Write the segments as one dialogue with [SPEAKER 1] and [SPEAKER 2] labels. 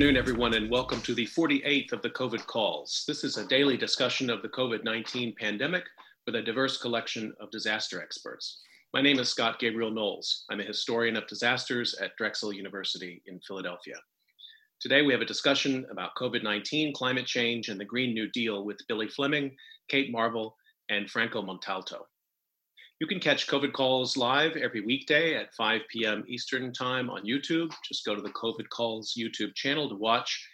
[SPEAKER 1] afternoon, everyone, and welcome to the 48th of the COVID calls. This is a daily discussion of the COVID 19 pandemic with a diverse collection of disaster experts. My name is Scott Gabriel Knowles. I'm a historian of disasters at Drexel University in Philadelphia. Today, we have a discussion about COVID 19, climate change, and the Green New Deal with Billy Fleming, Kate Marvel, and Franco Montalto. You can catch COVID Calls live every weekday at 5 p.m. Eastern Time on YouTube. Just go to the COVID Calls YouTube channel to watch.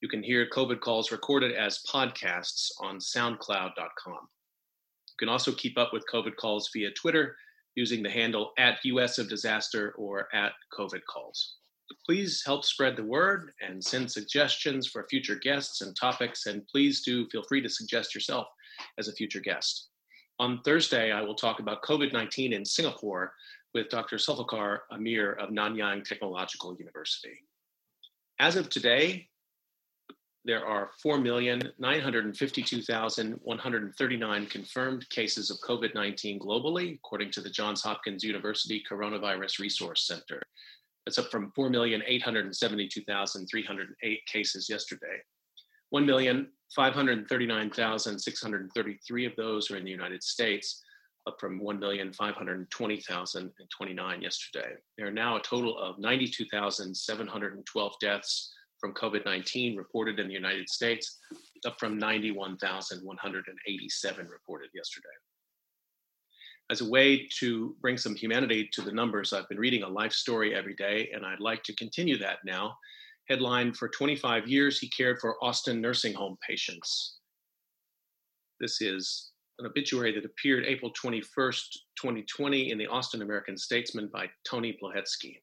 [SPEAKER 1] You can hear COVID Calls recorded as podcasts on SoundCloud.com. You can also keep up with COVID Calls via Twitter using the handle at US of Disaster or at COVID Calls. Please help spread the word and send suggestions for future guests and topics, and please do feel free to suggest yourself as a future guest. On Thursday, I will talk about COVID 19 in Singapore with Dr. Sulfikar Amir of Nanyang Technological University. As of today, there are 4,952,139 confirmed cases of COVID 19 globally, according to the Johns Hopkins University Coronavirus Resource Center. That's up from 4,872,308 cases yesterday. 1,539,633 of those are in the United States, up from 1,520,029 yesterday. There are now a total of 92,712 deaths from COVID 19 reported in the United States, up from 91,187 reported yesterday. As a way to bring some humanity to the numbers, I've been reading a life story every day, and I'd like to continue that now headline for 25 years, he cared for Austin nursing home patients. This is an obituary that appeared April 21st, 2020 in the Austin American Statesman by Tony Plohetsky.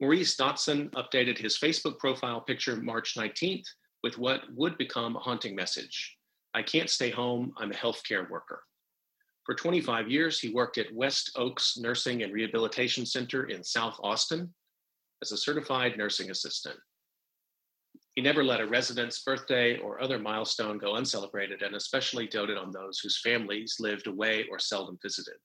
[SPEAKER 1] Maurice Dotson updated his Facebook profile picture March 19th with what would become a haunting message I can't stay home, I'm a healthcare worker. For 25 years, he worked at West Oaks Nursing and Rehabilitation Center in South Austin as a certified nursing assistant. He never let a resident's birthday or other milestone go uncelebrated and especially doted on those whose families lived away or seldom visited.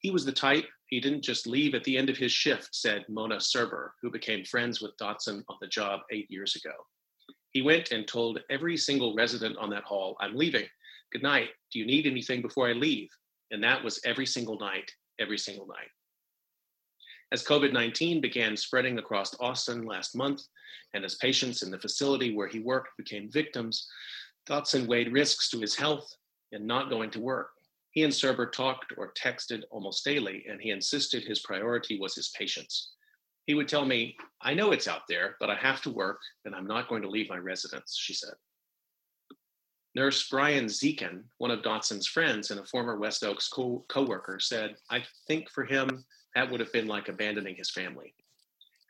[SPEAKER 1] He was the type, he didn't just leave at the end of his shift, said Mona Serber, who became friends with Dotson on the job eight years ago. He went and told every single resident on that hall, I'm leaving. Good night. Do you need anything before I leave? And that was every single night, every single night. As COVID 19 began spreading across Austin last month, and as patients in the facility where he worked became victims, Dotson weighed risks to his health and not going to work. He and Serber talked or texted almost daily, and he insisted his priority was his patients. He would tell me, I know it's out there, but I have to work, and I'm not going to leave my residence, she said. Nurse Brian Zekin, one of Dotson's friends and a former West Oaks co- worker said, I think for him, that would have been like abandoning his family.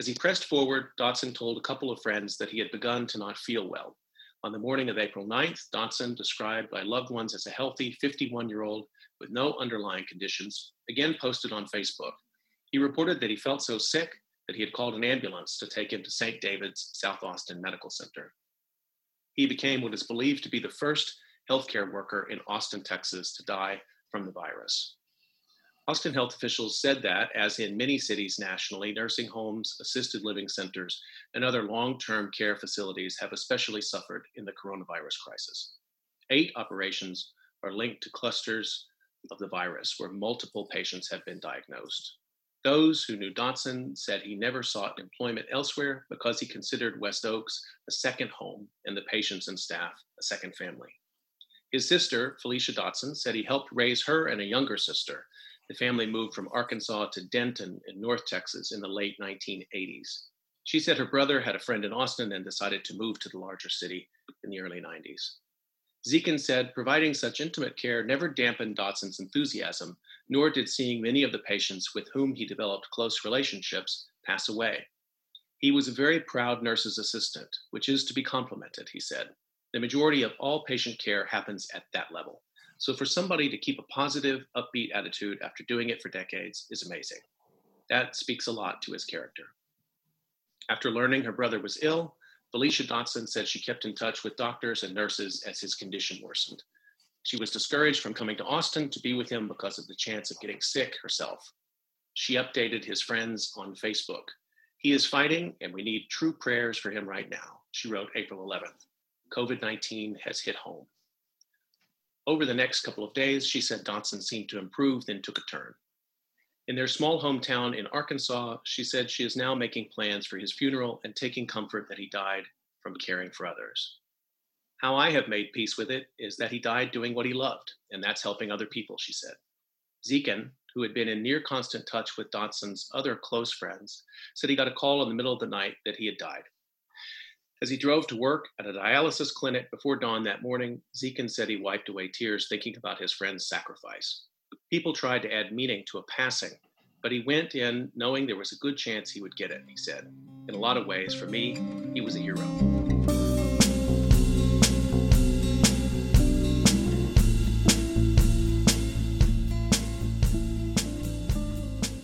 [SPEAKER 1] As he pressed forward, Dotson told a couple of friends that he had begun to not feel well. On the morning of April 9th, Dotson, described by loved ones as a healthy 51 year old with no underlying conditions, again posted on Facebook. He reported that he felt so sick that he had called an ambulance to take him to St. David's South Austin Medical Center. He became what is believed to be the first healthcare worker in Austin, Texas to die from the virus. Austin health officials said that, as in many cities nationally, nursing homes, assisted living centers, and other long term care facilities have especially suffered in the coronavirus crisis. Eight operations are linked to clusters of the virus where multiple patients have been diagnosed. Those who knew Dotson said he never sought employment elsewhere because he considered West Oaks a second home and the patients and staff a second family. His sister, Felicia Dotson, said he helped raise her and a younger sister the family moved from Arkansas to Denton in North Texas in the late 1980s. She said her brother had a friend in Austin and decided to move to the larger city in the early 90s. Zekin said providing such intimate care never dampened Dotson's enthusiasm, nor did seeing many of the patients with whom he developed close relationships pass away. He was a very proud nurse's assistant, which is to be complimented, he said. The majority of all patient care happens at that level. So for somebody to keep a positive, upbeat attitude after doing it for decades is amazing. That speaks a lot to his character. After learning her brother was ill, Felicia Dotson said she kept in touch with doctors and nurses as his condition worsened. She was discouraged from coming to Austin to be with him because of the chance of getting sick herself. She updated his friends on Facebook. He is fighting, and we need true prayers for him right now, she wrote April 11th. COVID 19 has hit home. Over the next couple of days, she said Dotson seemed to improve, then took a turn. In their small hometown in Arkansas, she said she is now making plans for his funeral and taking comfort that he died from caring for others. How I have made peace with it is that he died doing what he loved, and that's helping other people, she said. Zekin, who had been in near constant touch with Dotson's other close friends, said he got a call in the middle of the night that he had died. As he drove to work at a dialysis clinic before dawn that morning, Zekin said he wiped away tears thinking about his friend's sacrifice. People tried to add meaning to a passing, but he went in knowing there was a good chance he would get it, he said. In a lot of ways, for me, he was a hero.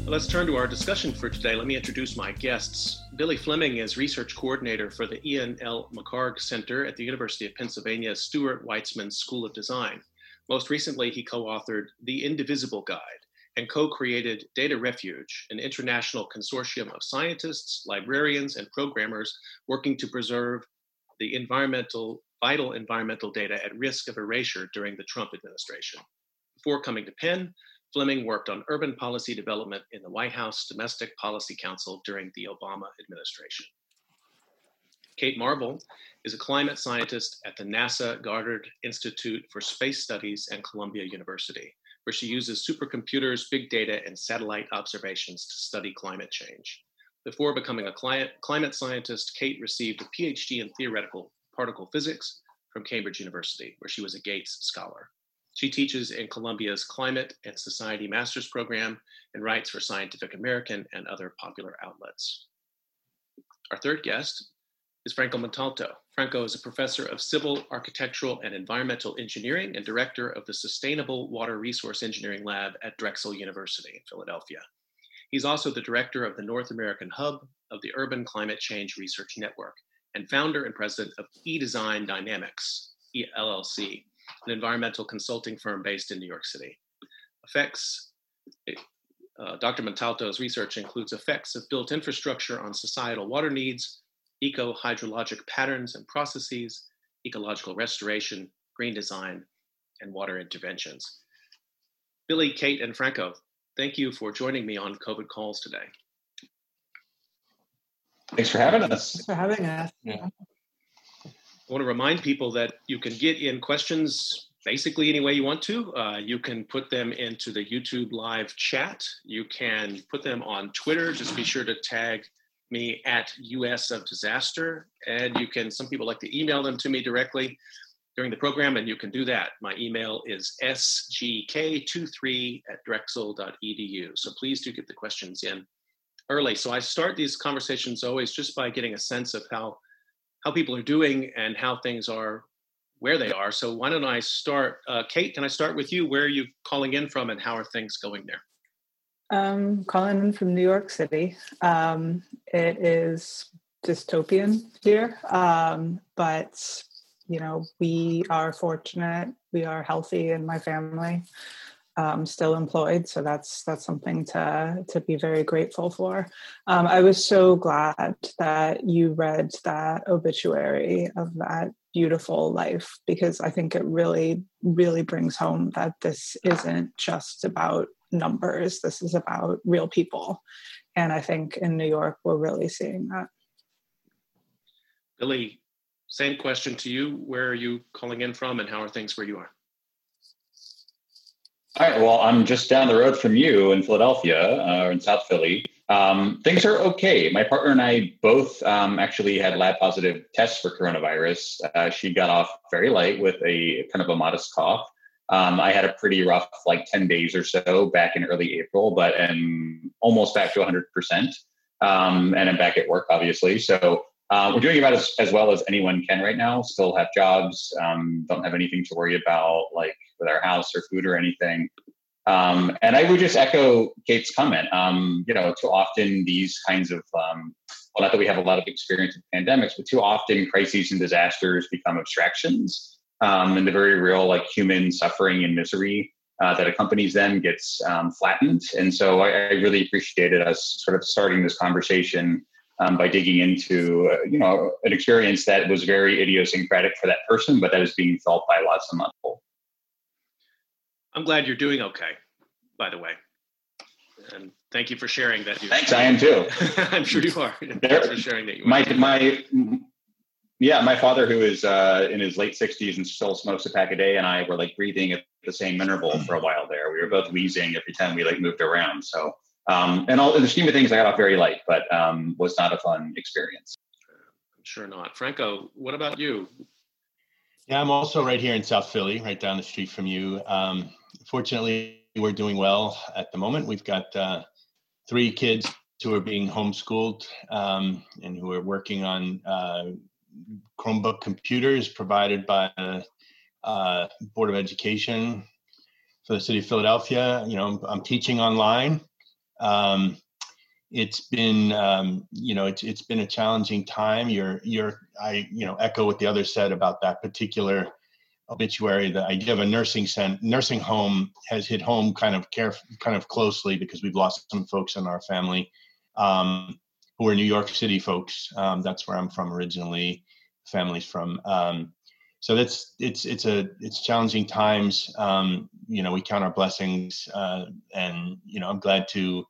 [SPEAKER 1] Let's turn to our discussion for today. Let me introduce my guests. Billy Fleming is research coordinator for the Ian L. McHarg Center at the University of Pennsylvania Stuart Weitzman School of Design. Most recently, he co authored The Indivisible Guide and co created Data Refuge, an international consortium of scientists, librarians, and programmers working to preserve the environmental, vital environmental data at risk of erasure during the Trump administration. Before coming to Penn, Fleming worked on urban policy development in the White House Domestic Policy Council during the Obama administration. Kate Marvel is a climate scientist at the NASA Goddard Institute for Space Studies and Columbia University, where she uses supercomputers, big data, and satellite observations to study climate change. Before becoming a climate scientist, Kate received a PhD in theoretical particle physics from Cambridge University, where she was a Gates Scholar. She teaches in Columbia's Climate and Society Master's Program and writes for Scientific American and other popular outlets. Our third guest is Franco Montalto. Franco is a professor of civil, architectural, and environmental engineering and director of the Sustainable Water Resource Engineering Lab at Drexel University in Philadelphia. He's also the director of the North American Hub of the Urban Climate Change Research Network and founder and president of eDesign Dynamics, LLC, an environmental consulting firm based in New York City. Effects, uh, Dr. Montalto's research includes effects of built infrastructure on societal water needs, eco-hydrologic patterns and processes, ecological restoration, green design, and water interventions. Billy, Kate, and Franco, thank you for joining me on COVID calls today.
[SPEAKER 2] Thanks for having us.
[SPEAKER 3] Thanks for having us. Yeah.
[SPEAKER 1] I want to remind people that you can get in questions basically any way you want to. Uh, you can put them into the YouTube live chat. You can put them on Twitter. Just be sure to tag me at US of Disaster. And you can, some people like to email them to me directly during the program, and you can do that. My email is sgk23 at drexel.edu. So please do get the questions in early. So I start these conversations always just by getting a sense of how how people are doing and how things are where they are. So why don't I start? Uh, Kate, can I start with you? Where are you calling in from and how are things going there?
[SPEAKER 3] Um, calling in from New York City. Um, it is dystopian here, um, but you know we are fortunate. We are healthy in my family um, still employed. So that's that's something to to be very grateful for. Um, I was so glad that you read that obituary of that beautiful life because I think it really really brings home that this isn't just about numbers. This is about real people, and I think in New York we're really seeing that.
[SPEAKER 1] Billy, same question to you. Where are you calling in from, and how are things where you are?
[SPEAKER 2] All right. Well, I'm just down the road from you in Philadelphia, uh, in South Philly. Um, things are okay. My partner and I both um, actually had lab positive tests for coronavirus. Uh, she got off very light with a kind of a modest cough. Um, I had a pretty rough, like 10 days or so back in early April, but am almost back to 100%. Um, and I'm back at work, obviously. So uh, we're doing about as, as well as anyone can right now. Still have jobs. Um, don't have anything to worry about, like with our house or food or anything. Um, and I would just echo Kate's comment. Um, you know, too often these kinds of um, well, not that we have a lot of experience with pandemics, but too often crises and disasters become abstractions, um, and the very real, like human suffering and misery uh, that accompanies them gets um, flattened. And so I, I really appreciated us sort of starting this conversation um, by digging into uh, you know an experience that was very idiosyncratic for that person, but that is being felt by lots of people.
[SPEAKER 1] I'm glad you're doing okay, by the way, and thank you for sharing that.
[SPEAKER 2] Thanks, I am too.
[SPEAKER 1] I'm sure you are. Thanks for sharing that. You
[SPEAKER 2] my are. my yeah, my father, who is uh, in his late 60s and still smokes a pack a day, and I were like breathing at the same interval for a while there. We were both wheezing every time we like moved around. So, um, and all in the scheme of things, I got off very light, but um, was not a fun experience.
[SPEAKER 1] I'm sure not. Franco, what about you?
[SPEAKER 4] Yeah, I'm also right here in South Philly, right down the street from you. Um, fortunately, we're doing well at the moment. We've got uh, three kids who are being homeschooled um, and who are working on uh, Chromebook computers provided by the uh, Board of Education for the city of Philadelphia. You know, I'm, I'm teaching online. Um, it's been, um, you know, it's it's been a challenging time. You're you're I you know echo what the other said about that particular obituary. The idea of a nursing cent- nursing home has hit home kind of care kind of closely because we've lost some folks in our family. Um, who are New York City folks. Um, that's where I'm from originally. Families from. Um, so that's it's it's a it's challenging times. Um, you know, we count our blessings, uh, and you know, I'm glad to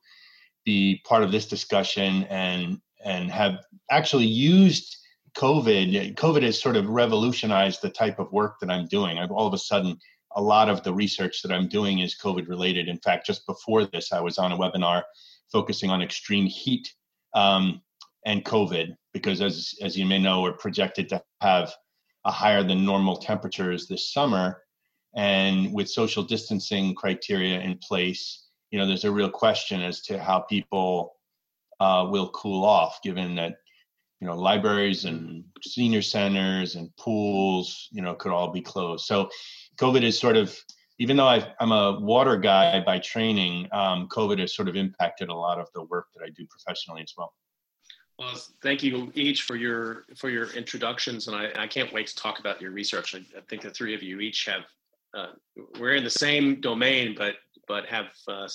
[SPEAKER 4] be part of this discussion and and have actually used COVID. COVID has sort of revolutionized the type of work that I'm doing. I've all of a sudden a lot of the research that I'm doing is COVID related. In fact, just before this, I was on a webinar focusing on extreme heat um, and COVID, because as as you may know, we're projected to have a higher than normal temperatures this summer, and with social distancing criteria in place, you know, there's a real question as to how people uh, will cool off, given that you know libraries and senior centers and pools, you know, could all be closed. So, COVID is sort of even though i am a water guy by training, um, COVID has sort of impacted a lot of the work that I do professionally as well.
[SPEAKER 1] Well, thank you each for your for your introductions, and I, I can't wait to talk about your research. I, I think the three of you each have uh, we're in the same domain, but but have uh,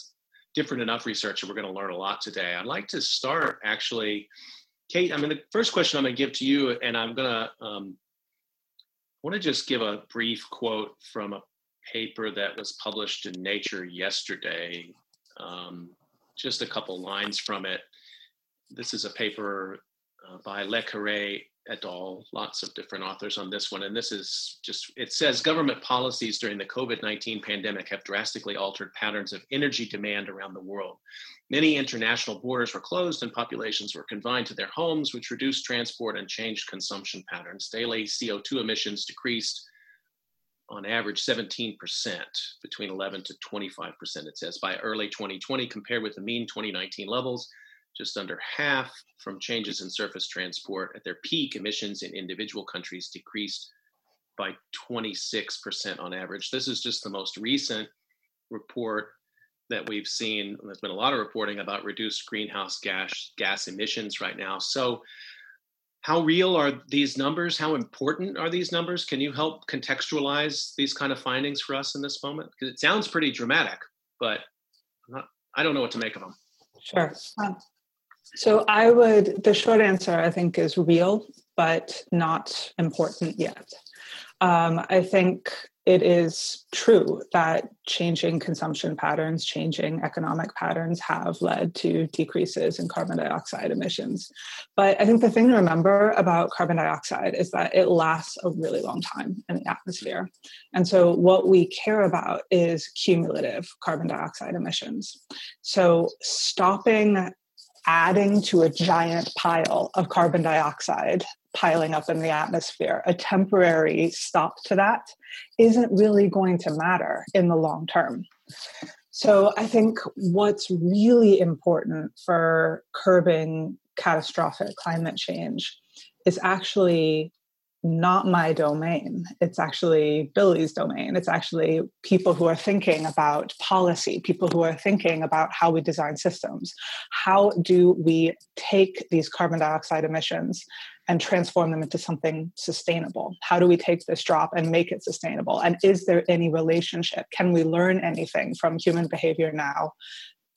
[SPEAKER 1] different enough research, and we're going to learn a lot today. I'd like to start actually, Kate. I mean, the first question I'm going to give to you, and I'm going to um, want to just give a brief quote from a paper that was published in Nature yesterday. Um, just a couple lines from it. This is a paper uh, by Le Quéré et al. Lots of different authors on this one. And this is just, it says government policies during the COVID 19 pandemic have drastically altered patterns of energy demand around the world. Many international borders were closed and populations were confined to their homes, which reduced transport and changed consumption patterns. Daily CO2 emissions decreased on average 17% between 11 to 25%, it says, by early 2020 compared with the mean 2019 levels, just under half from changes in surface transport. At their peak, emissions in individual countries decreased by 26% on average. This is just the most recent report that we've seen. There's been a lot of reporting about reduced greenhouse gas gas emissions right now. So how real are these numbers? How important are these numbers? Can you help contextualize these kind of findings for us in this moment? Because it sounds pretty dramatic, but not, I don't know what to make of them.
[SPEAKER 3] Sure. Um, so I would, the short answer I think is real, but not important yet. Um, I think it is true that changing consumption patterns, changing economic patterns have led to decreases in carbon dioxide emissions. But I think the thing to remember about carbon dioxide is that it lasts a really long time in the atmosphere. And so what we care about is cumulative carbon dioxide emissions. So stopping adding to a giant pile of carbon dioxide piling up in the atmosphere, a temporary stop to that isn't really going to matter in the long term. So I think what's really important for curbing catastrophic climate change is actually not my domain. It's actually Billy's domain. It's actually people who are thinking about policy, people who are thinking about how we design systems. How do we take these carbon dioxide emissions and transform them into something sustainable? How do we take this drop and make it sustainable? And is there any relationship? Can we learn anything from human behavior now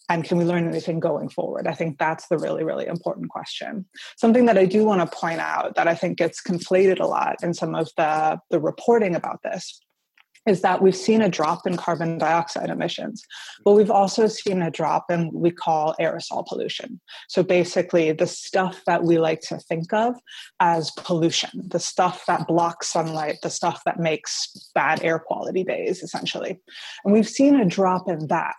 [SPEAKER 3] and can we learn anything going forward? I think that's the really, really important question. Something that I do want to point out that I think gets conflated a lot in some of the, the reporting about this is that we've seen a drop in carbon dioxide emissions, but we've also seen a drop in what we call aerosol pollution. So basically, the stuff that we like to think of as pollution, the stuff that blocks sunlight, the stuff that makes bad air quality days, essentially. And we've seen a drop in that.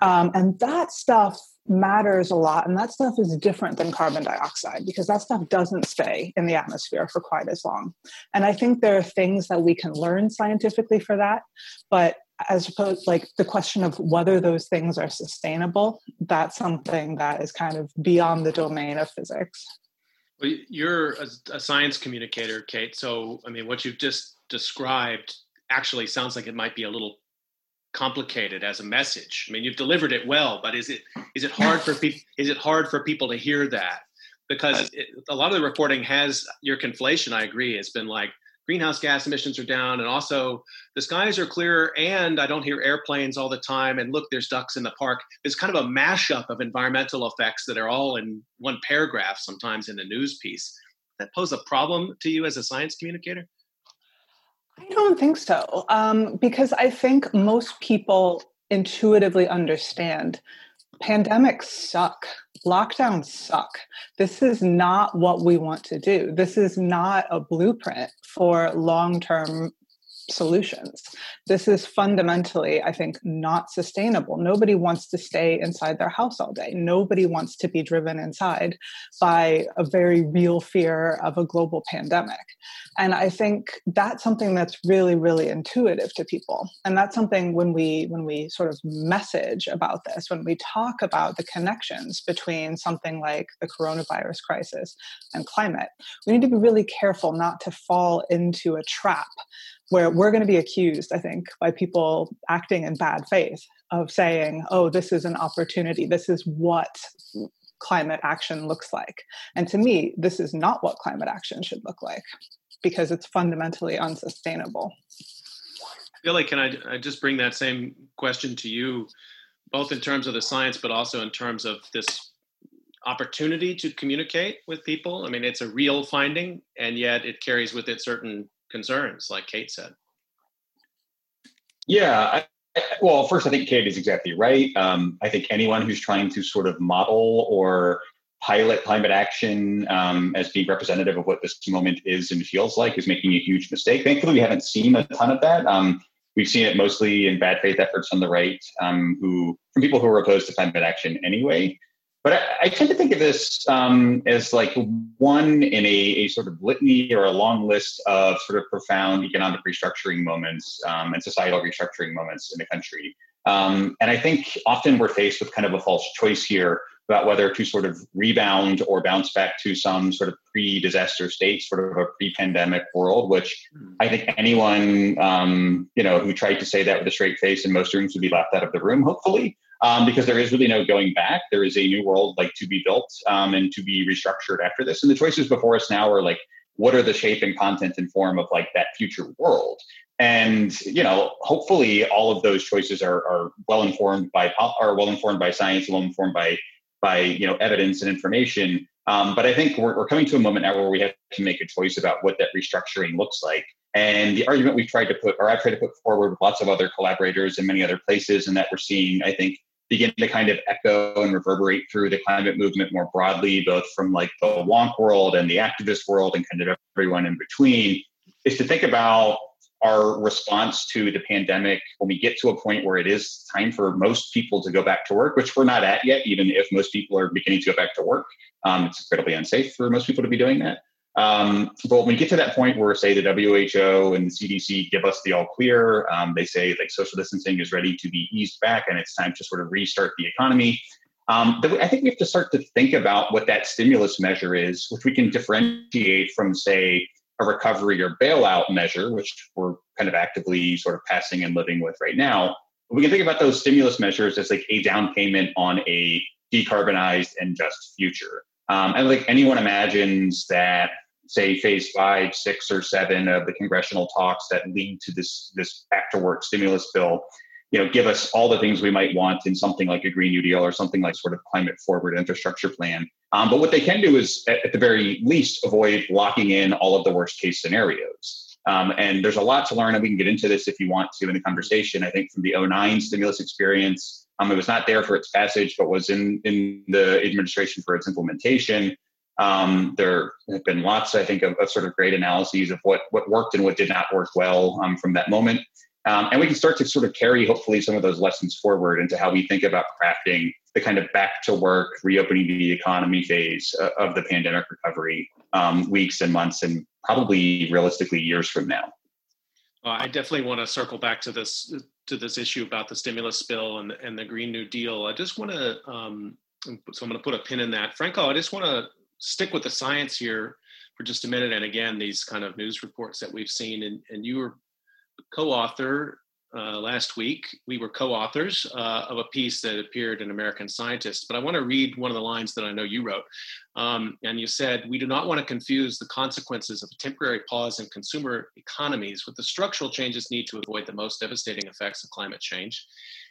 [SPEAKER 3] Um, and that stuff matters a lot. And that stuff is different than carbon dioxide because that stuff doesn't stay in the atmosphere for quite as long. And I think there are things that we can learn scientifically for that. But as opposed like the question of whether those things are sustainable, that's something that is kind of beyond the domain of physics.
[SPEAKER 1] Well, you're a, a science communicator, Kate. So, I mean, what you've just described actually sounds like it might be a little complicated as a message. I mean, you've delivered it well, but is it is it hard for people? Is it hard for people to hear that? Because it, a lot of the reporting has your conflation. I agree. It's been like greenhouse gas emissions are down, and also the skies are clear, and I don't hear airplanes all the time. And look, there's ducks in the park. It's kind of a mashup of environmental effects that are all in one paragraph, sometimes in a news piece. That pose a problem to you as a science communicator?
[SPEAKER 3] I don't think so, um, because I think most people intuitively understand pandemics suck, lockdowns suck. This is not what we want to do. This is not a blueprint for long term solutions. This is fundamentally, I think, not sustainable. Nobody wants to stay inside their house all day. Nobody wants to be driven inside by a very real fear of a global pandemic. And I think that's something that's really, really intuitive to people. And that's something when we when we sort of message about this, when we talk about the connections between something like the coronavirus crisis and climate, we need to be really careful not to fall into a trap where we're going to be accused, I think, by people acting in bad faith of saying, oh, this is an opportunity. This is what climate action looks like. And to me, this is not what climate action should look like because it's fundamentally unsustainable.
[SPEAKER 1] Billy, can I, I just bring that same question to you, both in terms of the science, but also in terms of this opportunity to communicate with people? I mean, it's a real finding, and yet it carries with it certain concerns, like Kate said.
[SPEAKER 2] Yeah. I, well, first, I think Kate is exactly right. Um, I think anyone who's trying to sort of model or pilot climate action um, as being representative of what this moment is and feels like is making a huge mistake. Thankfully, we haven't seen a ton of that. Um, we've seen it mostly in bad faith efforts on the right, um, who from people who are opposed to climate action anyway. But I, I, tend to think of this um, as like one in a, a, sort of litany or a long list of sort of profound economic restructuring moments um, and societal restructuring moments in the country. Um, and I think often we're faced with kind of a false choice here about whether to sort of rebound or bounce back to some sort of pre-disaster state, sort of a pre-pandemic world, which hmm. I think anyone um, you know who tried to say that with a straight face in most rooms would be laughed out of the room, hopefully um, because there is really no going back. There is a new world like to be built um, and to be restructured after this. And the choices before us now are like, what are the shape and content and form of like that future world? And you know, hopefully, all of those choices are, are well informed by are well informed by science, well informed by by you know evidence and information. Um, but I think we're, we're coming to a moment now where we have to make a choice about what that restructuring looks like. And the argument we've tried to put, or I've tried to put forward with lots of other collaborators in many other places, and that we're seeing, I think, begin to kind of echo and reverberate through the climate movement more broadly, both from like the wonk world and the activist world and kind of everyone in between, is to think about our response to the pandemic when we get to a point where it is time for most people to go back to work, which we're not at yet, even if most people are beginning to go back to work. Um, it's incredibly unsafe for most people to be doing that. Um, but when we get to that point where, say, the WHO and the CDC give us the all clear, um, they say like social distancing is ready to be eased back and it's time to sort of restart the economy. Um, I think we have to start to think about what that stimulus measure is, which we can differentiate from, say, a recovery or bailout measure, which we're kind of actively sort of passing and living with right now. We can think about those stimulus measures as like a down payment on a decarbonized and just future. Um, and like anyone imagines that say phase five, six, or seven of the congressional talks that lead to this this back to work stimulus bill you know, give us all the things we might want in something like a Green New Deal or something like sort of climate forward infrastructure plan. Um, but what they can do is, at, at, the very least, avoid locking in all of the worst case scenarios. Um, and there's a lot to learn, and we can get into this if you want to in the conversation. I think from the 09 stimulus experience, um, it was not there for its passage, but was in, in the administration for its implementation. Um, there have been lots, I think, of, of, sort of great analyses of what, what worked and what did not work well um, from that moment. Um, and we can start to sort of carry, hopefully, some of those lessons forward into how we think about crafting the kind of back to work, reopening the economy phase uh, of the pandemic recovery um, weeks and months and probably realistically years from now.
[SPEAKER 1] Uh, I definitely want to circle back to this to this issue about the stimulus bill and and the Green New Deal. I just want to um, so I'm going to put a pin in that. Franco, I just want to stick with the science here for just a minute. And again, these kind of news reports that we've seen, and, and you were co-author uh, last week. We were co-authors uh, of a piece that appeared in American Scientist. But I want to read one of the lines that I know you wrote. Um, and you said, "We do not want to confuse the consequences of a temporary pause in consumer economies with the structural changes need to avoid the most devastating effects of climate change.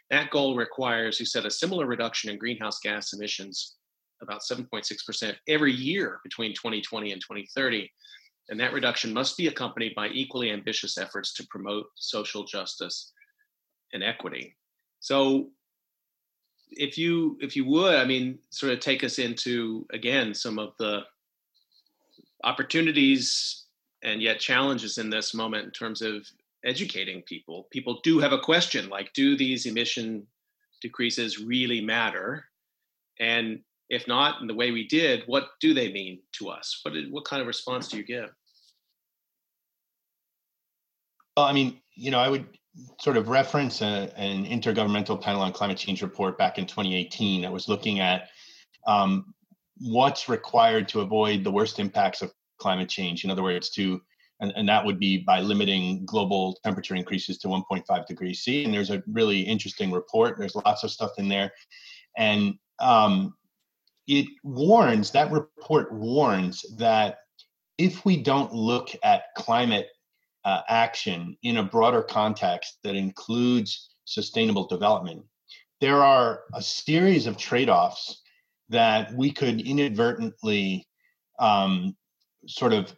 [SPEAKER 1] That goal requires, you said, a similar reduction in greenhouse gas emissions." About 7.6% every year between 2020 and 2030 and that reduction must be accompanied by equally ambitious efforts to promote social justice and equity. So if you if you would, I mean, sort of take us into again some of the opportunities and yet challenges in this moment in terms of educating people. People do have a question like, do these emission decreases really matter? And if not, in the way we did, what do they mean to us? What did, what kind of response do you give?
[SPEAKER 4] Well, I mean, you know, I would sort of reference a, an intergovernmental panel on climate change report back in 2018 that was looking at um, what's required to avoid the worst impacts of climate change. In other words, to and, and that would be by limiting global temperature increases to 1.5 degrees C. And there's a really interesting report. There's lots of stuff in there, and um, it warns that report warns that if we don't look at climate uh, action in a broader context that includes sustainable development, there are a series of trade offs that we could inadvertently um, sort of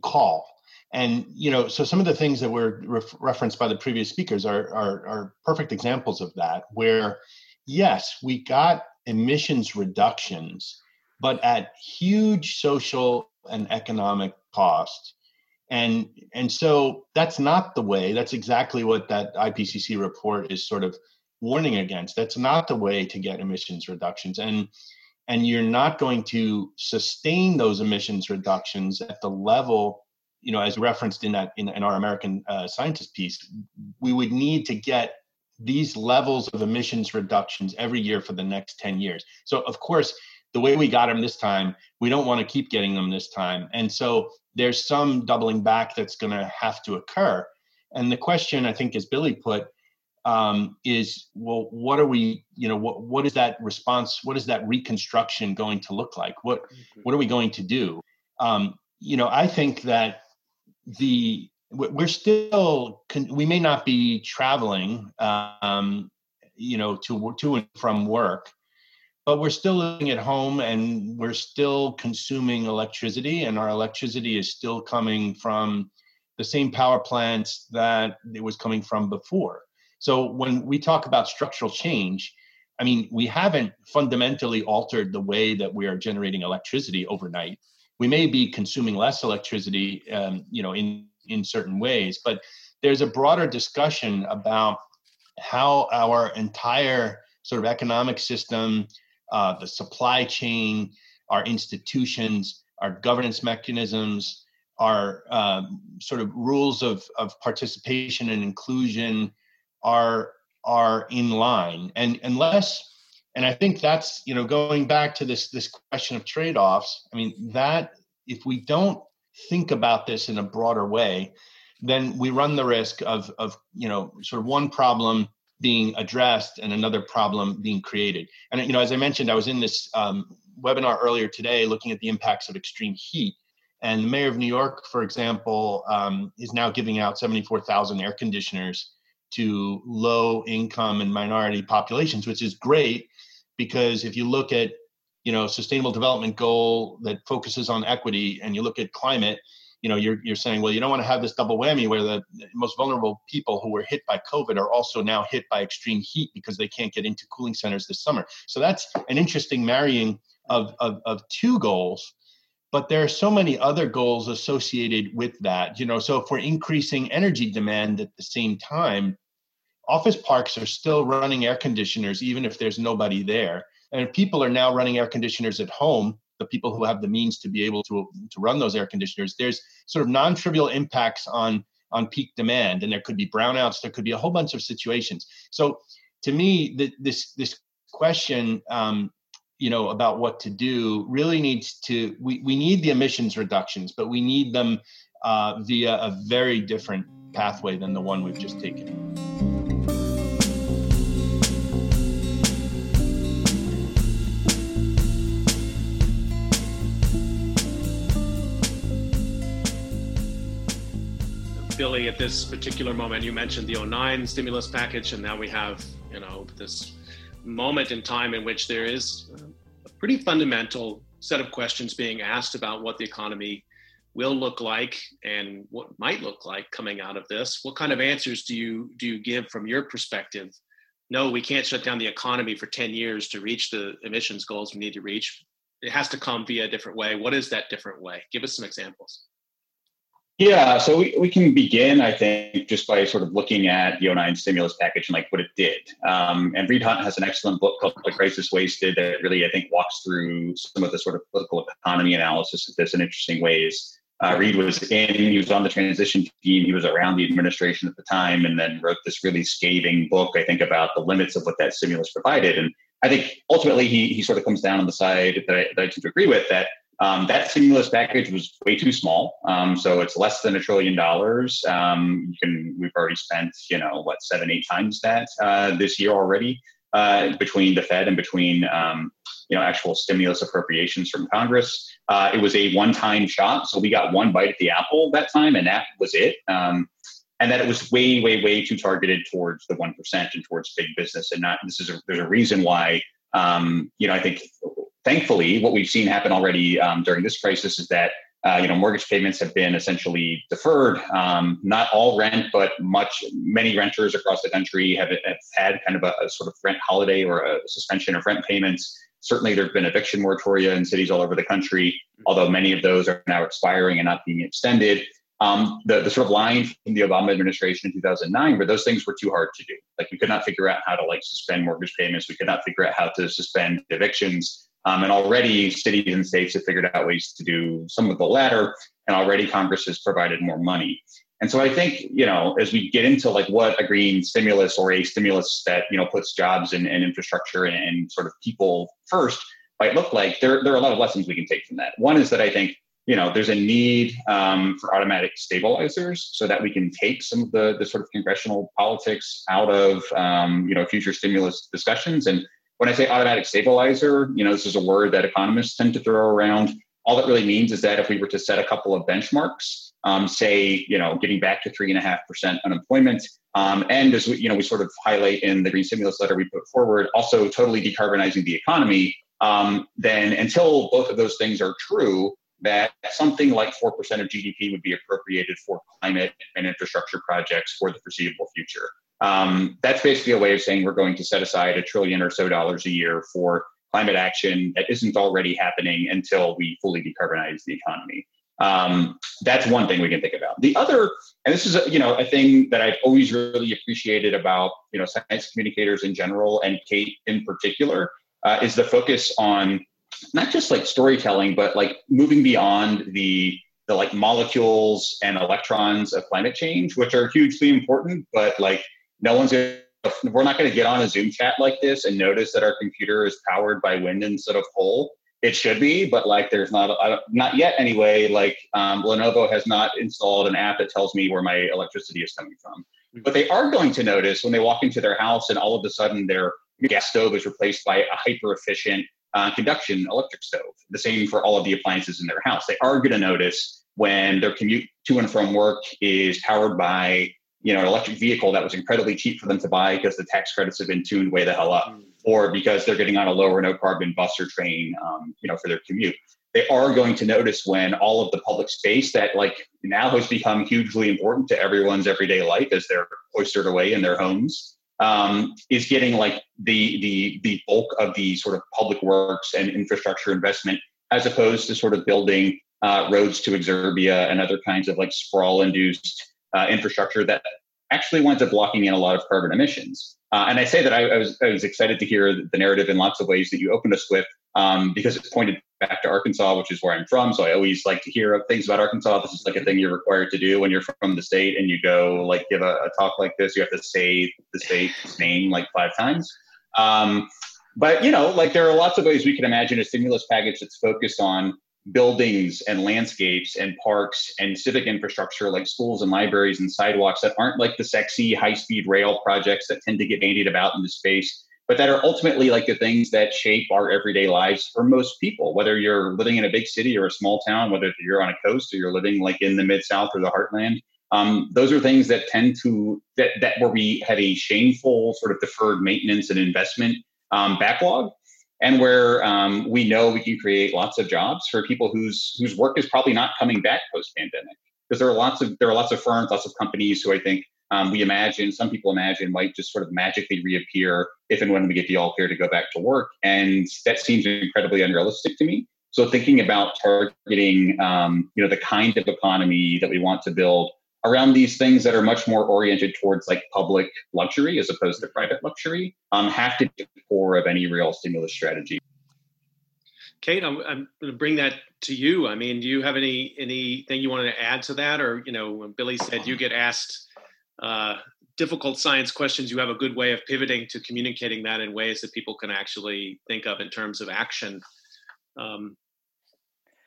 [SPEAKER 4] call. And you know, so some of the things that were ref- referenced by the previous speakers are, are, are perfect examples of that. Where yes, we got emissions reductions, but at huge social and economic cost. And and so that's not the way. That's exactly what that IPCC report is sort of warning against. That's not the way to get emissions reductions. And and you're not going to sustain those emissions reductions at the level you know as referenced in that in, in our american uh, scientist piece we would need to get these levels of emissions reductions every year for the next 10 years. So, of course, the way we got them this time, we don't want to keep getting them this time. And so there's some doubling back that's going to have to occur. And the question, I think, as Billy put, um, is well, what are we, you know, what, what is that response? What is that reconstruction going to look like? What, mm-hmm. what are we going to do? Um, you know, I think that the we're still we may not be traveling um, you know to to and from work but we're still living at home and we're still consuming electricity and our electricity is still coming from the same power plants that it was coming from before. So when we talk about structural change i mean we haven't fundamentally altered the way that we are generating electricity overnight. We may be consuming less electricity um, you know in in certain ways. But there's a broader discussion about how our entire sort of economic system, uh, the supply chain, our institutions, our governance mechanisms, our um, sort of rules of, of participation and inclusion are are in line. And unless and I think that's you know going back to this this question of trade-offs. I mean that if we don't think about this in a broader way, then we run the risk of, of you know, sort of one problem being addressed and another problem being created. And, you know, as I mentioned, I was in this um, webinar earlier today looking at the impacts of extreme heat. And the mayor of New York, for example, um, is now giving out 74,000 air conditioners to low income and minority populations, which is great because if you look at you know sustainable development goal that focuses on equity and you look at climate you know you're, you're saying well you don't want to have this double whammy where the most vulnerable people who were hit by covid are also now hit by extreme heat because they can't get into cooling centers this summer. So that's an interesting marrying of, of, of two goals but there are so many other goals associated with that you know. So if we're increasing energy demand at the same time office parks are still running air conditioners even if there's nobody there and people are now running air conditioners at home the people who have the means to be able to to run those air conditioners. There's sort of non-trivial impacts on on peak demand and there could be brownouts there could be a whole bunch of situations. So to me the, this this question um, you know about what to do really needs to we, we need the emissions reductions but we need them uh, via a very different pathway than the one we've just taken
[SPEAKER 1] Billy, at this particular moment, you mentioned the 09 stimulus package, and now we have, you know, this moment in time in which there is a pretty fundamental set of questions being asked about what the economy will look like and what might look like coming out of this. What kind of answers do you do you give from your perspective? No, we can't shut down the economy for 10 years to reach the emissions goals we need to reach. It has to come via a different way. What is that different way? Give us some examples.
[SPEAKER 2] Yeah, so we, we can begin, I think, just by sort of looking at the 09 stimulus package and like what it did. Um, and Reed Hundt has an excellent book called The Crisis Wasted that really, I think, walks through some of the sort of political economy analysis of this in interesting ways. Uh, Reed was in, he was on the transition team, he was around the administration at the time, and then wrote this really scathing book, I think, about the limits of what that stimulus provided. And I think ultimately he, he sort of comes down on the side that I, that I tend to agree with that um, that stimulus package was way too small. Um, so it's less than a trillion dollars. Um, you can we've already spent you know what seven eight times that uh, this year already uh, between the Fed and between um, you know actual stimulus appropriations from Congress. Uh, it was a one time shot, so we got one bite at the apple that time, and that was it. Um, and that it was way, way, way too targeted towards the one percent and towards big business, and not. This is a, there's a reason why um, you know I think thankfully, what we've seen happen already um, during this crisis is that uh, you know mortgage payments have been essentially deferred. Um, not all rent, but much many renters across the country have, have had kind of a, a, sort of rent holiday or a suspension of rent payments. Certainly, there have been eviction moratoria in cities all over the country, although many of those are now expiring and not being extended. Um, the, the sort of line from the Obama administration in 2009 where those things were too hard to do. Like we could not figure out how to like suspend mortgage payments. We could not figure out how to suspend evictions. Um, and already cities and states have figured out ways to do some of the latter, and already Congress has provided more money. And so I think, you know, as we get into like what a green stimulus or a stimulus that, you know, puts jobs and, and infrastructure and, and, sort of people first might look like, there, there are a lot of lessons we can take from that. One is that I think, you know, there's a need um, for automatic stabilizers so that we can take some of the, the sort of congressional politics out of, um, you know, future stimulus discussions and when I say automatic stabilizer, you know, this is a word that economists tend to throw around. All that really means is that if we were to set a couple of benchmarks, um, say, you know, getting back to three and a half percent unemployment, um, and as we, you know, we sort of highlight in the green stimulus letter we put forward, also totally decarbonizing the economy. Um, then until both of those things are true, that something like 4% of GDP would be appropriated for climate and infrastructure projects for the foreseeable future. Um, that's basically a way of saying we're going to set aside a trillion or so dollars a year for climate action that isn't already happening until we fully decarbonize the economy. Um, that's one thing we can think about. The other, and this is a, you know a thing that I've always really appreciated about you know science communicators in general and Kate in particular, uh, is the focus on not just like storytelling, but like moving beyond the the like molecules and electrons of climate change, which are hugely important, but like no one's gonna, we're not going to get on a Zoom chat like this and notice that our computer is powered by wind instead of coal. It should be, but like there's not not yet anyway. Like um, Lenovo has not installed an app that tells me where my electricity is coming from. Mm-hmm. But they are going to notice when they walk into their house and all of a sudden their gas stove is replaced by a hyper efficient uh, conduction electric stove. The same for all of the appliances in their house. They are going to notice when their commute to and from work is powered by you know, an electric vehicle that was incredibly cheap for them to buy because the tax credits have been tuned way the hell up, mm. or because they're getting on a lower no carbon bus or train, um, you know, for their commute. They are going to notice when all of the public space that like now has become hugely important to everyone's everyday life as they're cloistered away in their homes um, is getting like the the the bulk of the sort of public works and infrastructure investment as opposed to sort of building uh, roads to exurbia and other kinds of like sprawl induced uh, infrastructure that actually winds up blocking in a lot of carbon emissions. Uh, and I say that I, I, was, I was excited to hear the narrative in lots of ways that you opened us with um, because it pointed back to Arkansas, which is where I'm from. So I always like to hear things about Arkansas. This is like a thing you're required to do when you're from the state and you go like give a, a talk like this. You have to say the state's name like five times. Um, but you know, like there are lots of ways we can imagine a stimulus package that's focused on buildings and landscapes and parks and civic infrastructure like schools and libraries and sidewalks that aren't like the sexy high speed rail projects that tend to get bandied about in the space but that are ultimately like the things that shape our everyday lives for most people whether you're living in a big city or a small town whether you're on a coast or you're living like in the mid south or the heartland. Um, those are things that tend to that that where we have a shameful sort of deferred maintenance and investment um, backlog and where um, we know we can create lots of jobs for people whose whose work is probably not coming back post pandemic because there are lots of there are lots of firms lots of companies who i think um, we imagine some people imagine might just sort of magically reappear if and when we get the all clear to go back to work. And that seems incredibly unrealistic to me. So thinking about targeting um, you know the kind of economy that we want to build around these things that are much more oriented towards like public luxury as opposed to private luxury um, have to be the core of any real stimulus strategy.
[SPEAKER 1] Kate, I'm, I'm going to bring that to you. I mean, do you have any anything you wanted to add to that, or you know, when Billy said you get asked uh, difficult science questions, you have a good way of pivoting to communicating that in ways that people can actually think of in terms of action. Um,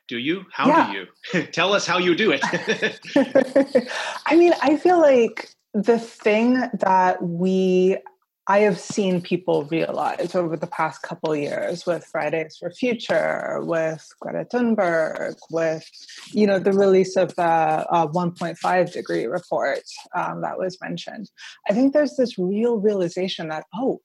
[SPEAKER 1] do you? How yeah. do you? Tell us how you do it.
[SPEAKER 3] I mean, I feel like the thing that we I have seen people realize over the past couple years with Fridays for Future, with Greta Thunberg, with you know the release of the uh, 1.5 degree report um, that was mentioned. I think there's this real realization that oh,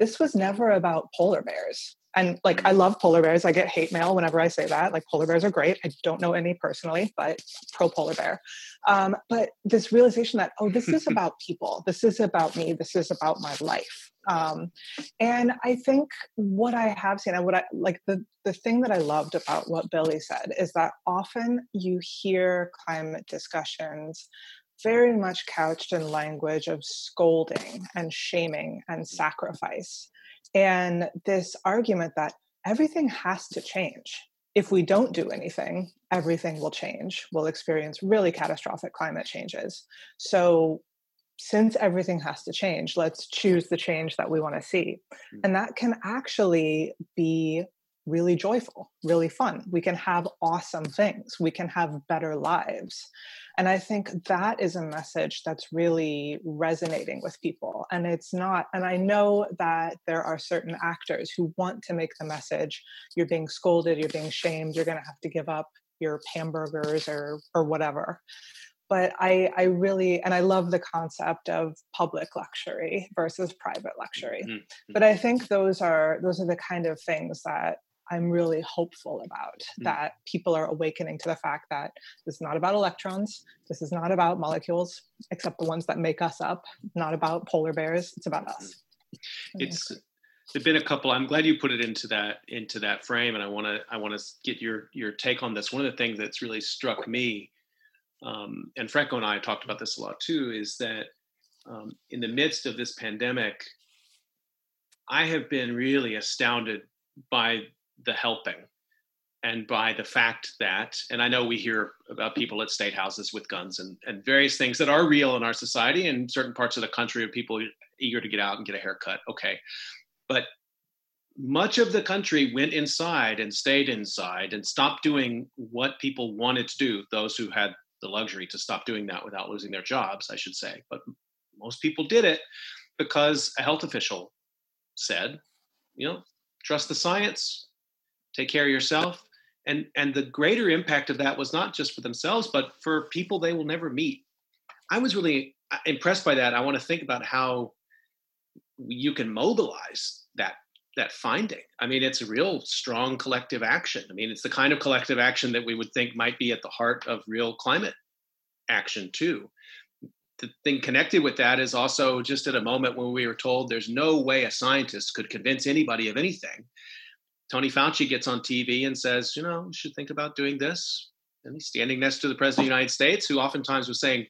[SPEAKER 3] this was never about polar bears and like i love polar bears. I get hate mail whenever i say that. Like polar bears are great. I don't know any personally but pro polar bear. Um, but this realization that oh this is about people. This is about me. This is about my life. Um, and i think what i have seen and what i like the the thing that i loved about what billy said is that often you hear climate discussions very much couched in language of scolding and shaming and sacrifice and this argument that everything has to change. If we don't do anything, everything will change. We'll experience really catastrophic climate changes. So, since everything has to change, let's choose the change that we want to see. Mm. And that can actually be really joyful, really fun. We can have awesome things. We can have better lives. And I think that is a message that's really resonating with people. And it's not, and I know that there are certain actors who want to make the message you're being scolded, you're being shamed, you're going to have to give up your hamburgers or, or whatever but I, I really and I love the concept of public luxury versus private luxury. Mm-hmm. But I think those are those are the kind of things that I'm really hopeful about mm. that people are awakening to the fact that this is not about electrons. This is not about molecules, except the ones that make us up, not about polar bears. It's about us.
[SPEAKER 1] It's there've been a couple. I'm glad you put it into that into that frame, and I want to I want to get your your take on this. One of the things that's really struck me, um, and Franco and I talked about this a lot too, is that um, in the midst of this pandemic, I have been really astounded by the helping. And by the fact that and i know we hear about people at state houses with guns and, and various things that are real in our society and certain parts of the country of people eager to get out and get a haircut okay. But much of the country went inside and stayed inside and stopped doing what people wanted to do those who had the luxury to stop doing that without losing their jobs i should say. But most people did it because a health official said you know trust the science take care of yourself and and the greater impact of that was not just for themselves but for people they will never meet i was really uh, impressed by that. I want to think about how you can mobilize that that finding. I mean, it's a real strong collective action. I mean, it's the kind of collective action that we would think might be at the heart of real climate action too. The thing connected with that is also just at a moment when we were told there's no way a scientist could convince anybody of anything. Tony Fauci gets on TV and says, you know, you should think about doing this. And he's standing next to the president of the United States, who oftentimes was saying,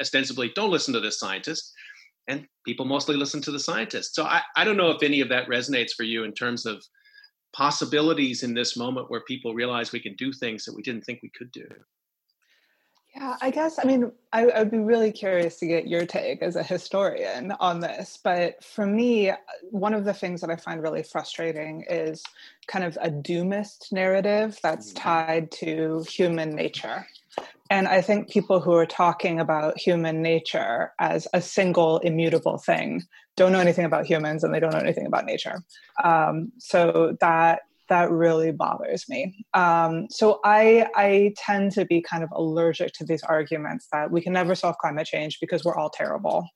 [SPEAKER 1] ostensibly, don't listen to this scientist and people mostly listen to the scientists. So I, I don't know if any of that resonates for you in terms of possibilities in this moment where people realize we can do things that we didn't think we could do.
[SPEAKER 3] Yeah, I guess, I mean, I, would be really curious to get your take as a historian on this. But for me, one of the things that I find really frustrating is kind of a doomist narrative that's mm-hmm. tied to human nature. And I think people who are talking about human nature as a single immutable thing don't know anything about humans and they don't know anything about nature. Um, so that that really bothers me. Um, so I, I tend to be kind of allergic to these arguments that we can never solve climate change because we're all terrible,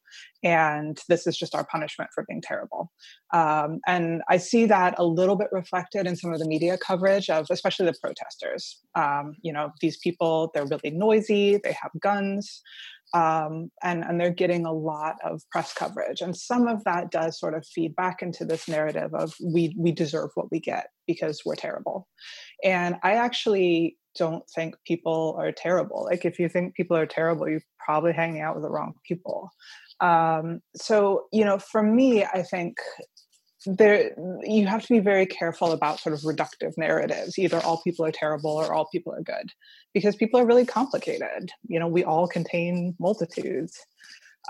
[SPEAKER 3] and this is just our punishment for being terrible. Um, and I see that a little bit reflected in some of the media coverage of, especially the protesters. Um, you know, these people they're really noisy, they have guns um, and, and they're getting a lot of press coverage. And some of that does sort of feed back into this narrative of we, we deserve what we get because we're terrible. And I actually don't think people are terrible. Like, if you think people are terrible, you're probably hanging out with the wrong people. Um, so, you know, for me, I think there you have to be very careful about sort of reductive narratives either all people are terrible or all people are good because people are really complicated. You know we all contain multitudes.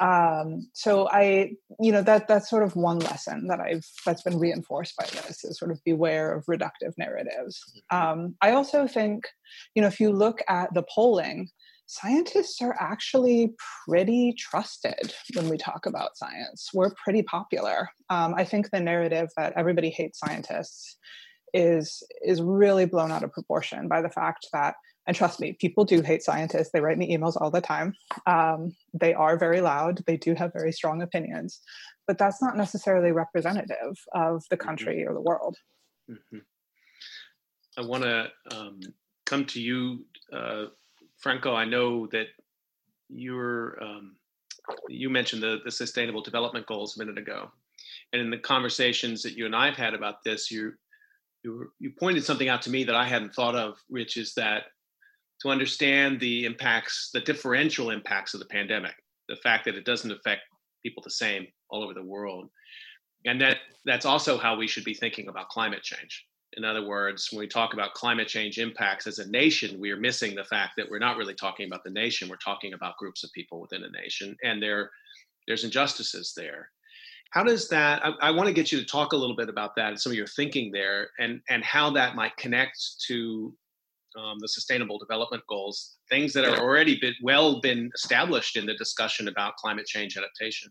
[SPEAKER 3] Um, so i you know that that's sort of one lesson that i've that's been reinforced by this is sort of beware of reductive narratives. Mm-hmm. um, i also think you know if you look at the polling scientists are actually pretty trusted when we talk about science. We're pretty popular. Um, I think the narrative that everybody hates scientists is is really blown out of proportion by the fact that and trust me people do hate scientists they write me emails all the time um, they are very loud they do have very strong opinions but that's not necessarily representative of the mm-hmm. country mm-hmm. or the world mm-hmm.
[SPEAKER 1] i want to um, come to you uh, Franco, I know that you're um, you mentioned the, the sustainable development goals a minute ago, and in the conversations that you and I have had about this, you you you pointed something out to me that I hadn't thought of, which is that to understand the impacts, the differential impacts of the pandemic, the fact that it doesn't affect people the same all over the world, and that that's also how we should be thinking about climate change. In other words, when we talk about climate change impacts as a nation, we are missing the fact that we're not really talking about the nation. We're talking about groups of people within a nation, and there, there's injustices there. How does that? I, I want to get you to talk a little bit about that and some of your thinking there, and and how that might connect to um, the Sustainable Development Goals, things that are already been, well been established in the discussion about climate change adaptation.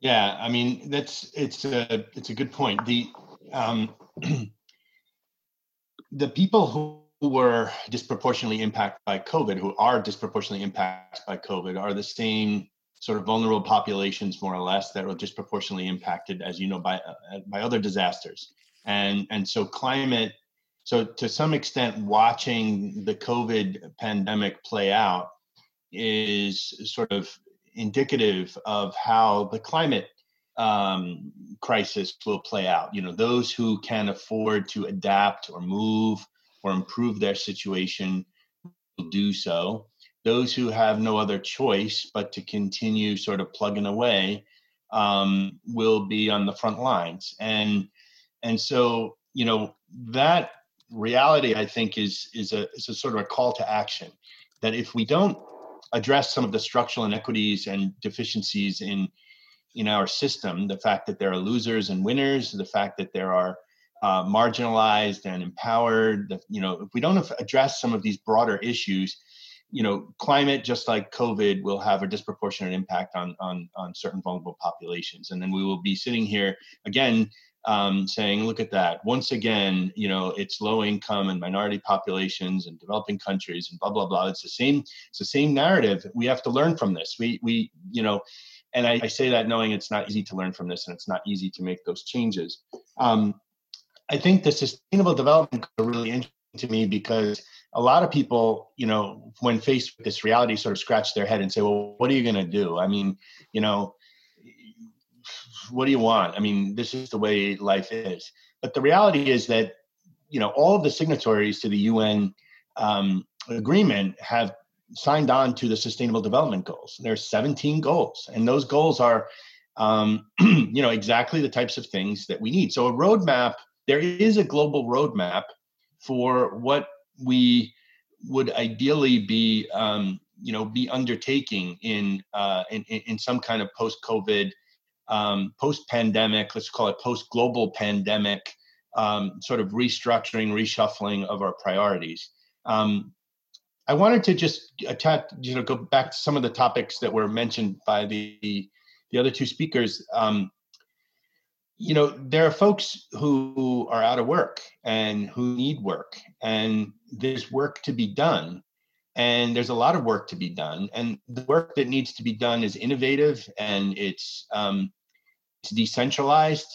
[SPEAKER 4] Yeah, I mean that's it's a it's a good point. The um, the people who were disproportionately impacted by COVID, who are disproportionately impacted by COVID, are the same sort of vulnerable populations, more or less, that were disproportionately impacted, as you know, by uh, by other disasters. And and so climate. So to some extent, watching the COVID pandemic play out is sort of indicative of how the climate um, crisis will play out. You know, those who can afford to adapt or move or improve their situation will do so. Those who have no other choice but to continue sort of plugging away um, will be on the front lines. And and so you know that reality, I think, is is a is a sort of a call to action. That if we don't address some of the structural inequities and deficiencies in in our system the fact that there are losers and winners the fact that there are uh, marginalized and empowered the, you know if we don't address some of these broader issues you know climate just like covid will have a disproportionate impact on on on certain vulnerable populations and then we will be sitting here again um, saying, "Look at that! Once again, you know, it's low income and minority populations and developing countries and blah blah blah." It's the same. It's the same narrative. We have to learn from this. We we you know, and I, I say that knowing it's not easy to learn from this and it's not easy to make those changes. Um, I think the sustainable development are really interesting to me because a lot of people, you know, when faced with this reality, sort of scratch their head and say, "Well, what are you going to do?" I mean, you know, what do you want? I mean, this is the way life is. But the reality is that, you know, all of the signatories to the UN um, agreement have signed on to the Sustainable Development Goals. There's 17 goals, and those goals are, um, you know, exactly the types of things that we need. So a roadmap. There is a global roadmap for what we would ideally be um, you know be undertaking in, uh, in in some kind of post COVID, um, post pandemic, let's call it post global pandemic, um, sort of restructuring, reshuffling of our priorities. Um, I wanted to just attack, you know, go back to some of the topics that were mentioned by the the other two speakers. Um, you know, there are folks who are out of work and who need work, and there's work to be done. And there's a lot of work to be done. And the work that needs to be done is innovative and it's, um, it's decentralized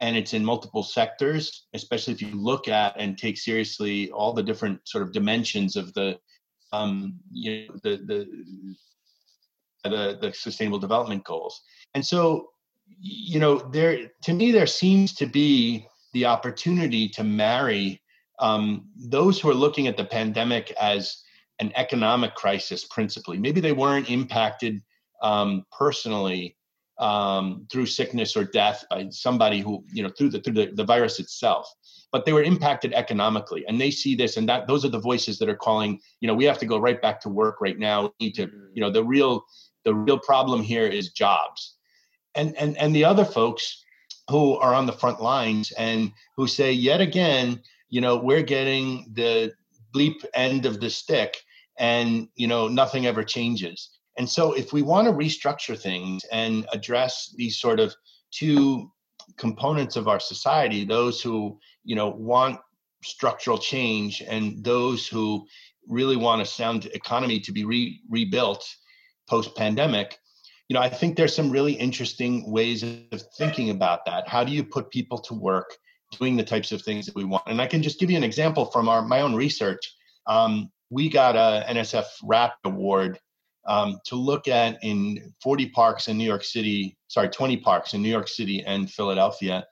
[SPEAKER 4] and it's in multiple sectors, especially if you look at and take seriously all the different sort of dimensions of the, um, you know, the, the, the, the sustainable development goals. And so you know there to me there seems to be the opportunity to marry um, those who are looking at the pandemic as an economic crisis principally maybe they weren't impacted um, personally um, through sickness or death by somebody who you know through the through the, the virus itself. But they were impacted economically and they see this and that those are the voices that are calling you know we have to go right back to work right now. We need to you know the real the real problem here is jobs. And and and the other folks who are on the front lines and who say yet again you know we're getting the bleep end of the stick and you know nothing ever changes and so if we want to restructure things and address these sort of two components of our society those who you know want structural change and those who really want a sound economy to be re- rebuilt post pandemic you know, I think there's some really interesting ways of thinking about that. How do you put people to work doing the types of things that we want? And I can just give you an example from our my own research. Um, we got a NSF RAP award um, to look at in 40 parks in New York City, sorry, 20 parks in New York City and Philadelphia.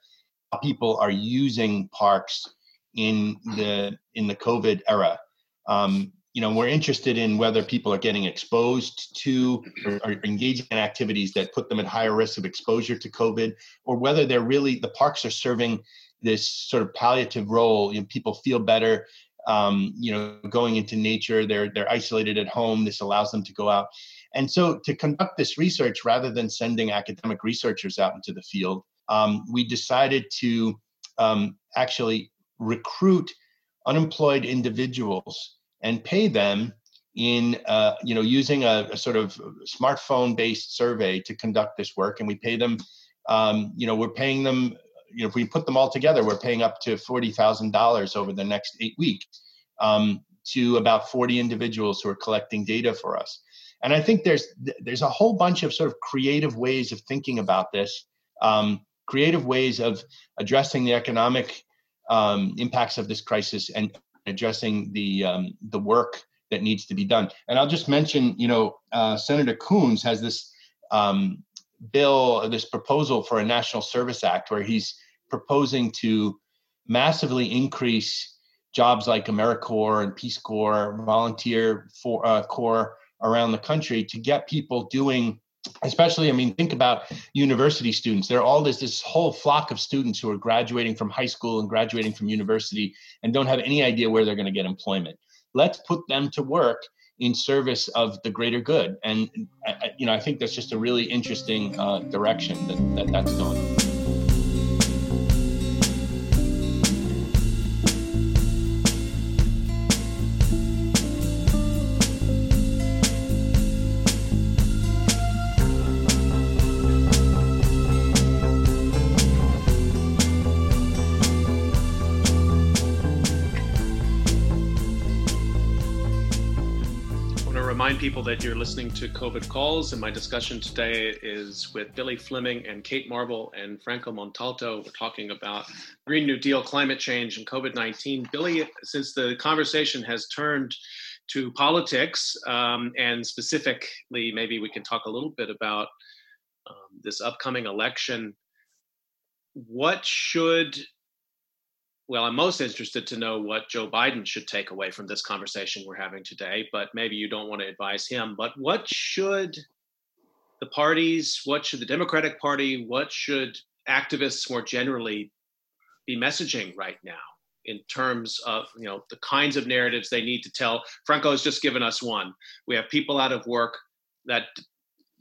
[SPEAKER 4] how People are using parks in the in the COVID era. Um, you know we're interested in whether people are getting exposed to or, or, engaging in activities that put them at higher risk of exposure to covid or whether they're really the parks are serving this sort of palliative role you know, people feel better um, you know going into nature they're they're isolated at home this allows them to go out. And so to conduct this research rather than sending academic researchers out into the field um, we decided to um, actually recruit unemployed individuals and pay them in uh, you know using a, a, sort of smartphone based survey to conduct this work. And we pay them um, you know we're paying them you know if we put them all together we're paying up to $40000 over the next eight weeks um, to about 40 individuals who are collecting data for us and i think there's there's a whole bunch of sort of creative ways of thinking about this um, creative ways of addressing the economic um, impacts of this crisis and addressing the um, the work that needs to be done. And I'll just mention, you know, uh, Senator Coons has this um, bill, this proposal for a National Service Act, where he's proposing to massively increase jobs like AmeriCorps and Peace Corps, volunteer for uh, corps around the country to get people doing especially i mean think about university students. There are all this this whole flock of students who are graduating from high school and graduating from university and don't have any idea where they're going to get employment. Let's put them to work in service of the greater good. And you know i think that's just a really interesting uh, direction that, that that's going
[SPEAKER 1] that you're listening to COVID Calls, and my discussion today is with Billy Fleming and Kate Marvel and Franco Montalto. We're talking about Green New Deal, climate change, and COVID 19. Billy, since the conversation has turned to politics, um, and specifically, maybe we can talk a little bit about um, this upcoming election. What should well, I'm most interested to know what Joe Biden should take away from this conversation we're having today, but maybe you don't want to advise him. But what should the parties, what should the Democratic Party, what should activists more generally be messaging right now in terms of you know the kinds of narratives they need to tell? Franco has just given us one. We have people out of work. That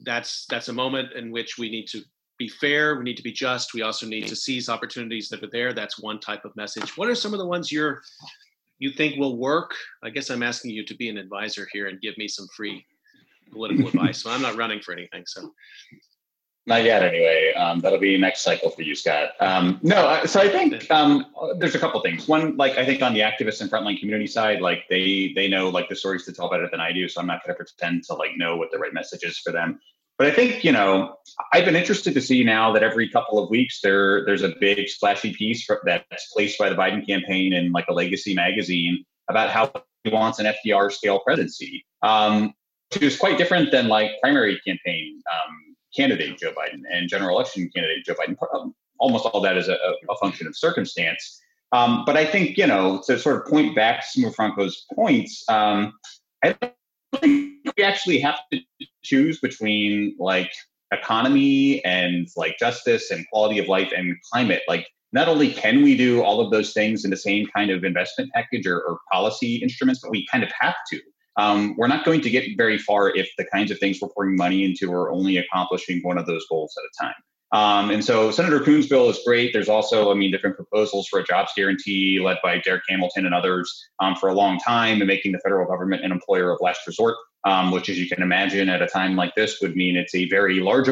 [SPEAKER 1] that's that's a moment in which we need to be fair. We need to be just. We also need to seize opportunities that are there. That's one type of message. What are some of the ones you're you think will work? I guess I'm asking you to be an advisor here and give me some free political advice. So I'm not running for anything. So
[SPEAKER 2] not yet, anyway. Um, that'll be next cycle for you, Scott. Um, no, so I think um, there's a couple things. One, like I think on the activist and frontline community side, like they they know like the stories to tell better than I do. So I'm not going to pretend to like know what the right message is for them. But I think you know I've been interested to see now that every couple of weeks there there's a big splashy piece that's placed by the Biden campaign in like a legacy magazine about how he wants an FDR scale presidency, um, which is quite different than like primary campaign um, candidate Joe Biden and general election candidate Joe Biden. Um, almost all that is a, a function of circumstance. Um, but I think you know to sort of point back to some of Franco's points. Um, I we actually have to choose between like economy and like justice and quality of life and climate. Like, not only can we do all of those things in the same kind of investment package or, or policy instruments, but we kind of have to. Um, we're not going to get very far if the kinds of things we're pouring money into are only accomplishing one of those goals at a time. Um, and so Senator Coon's bill is great. There's also, I mean, different proposals for a jobs guarantee led by Darrick Hamilton and others um, for a long time and making the federal government an employer of last resort um, which, as you can imagine, at a time like this would mean it's a very large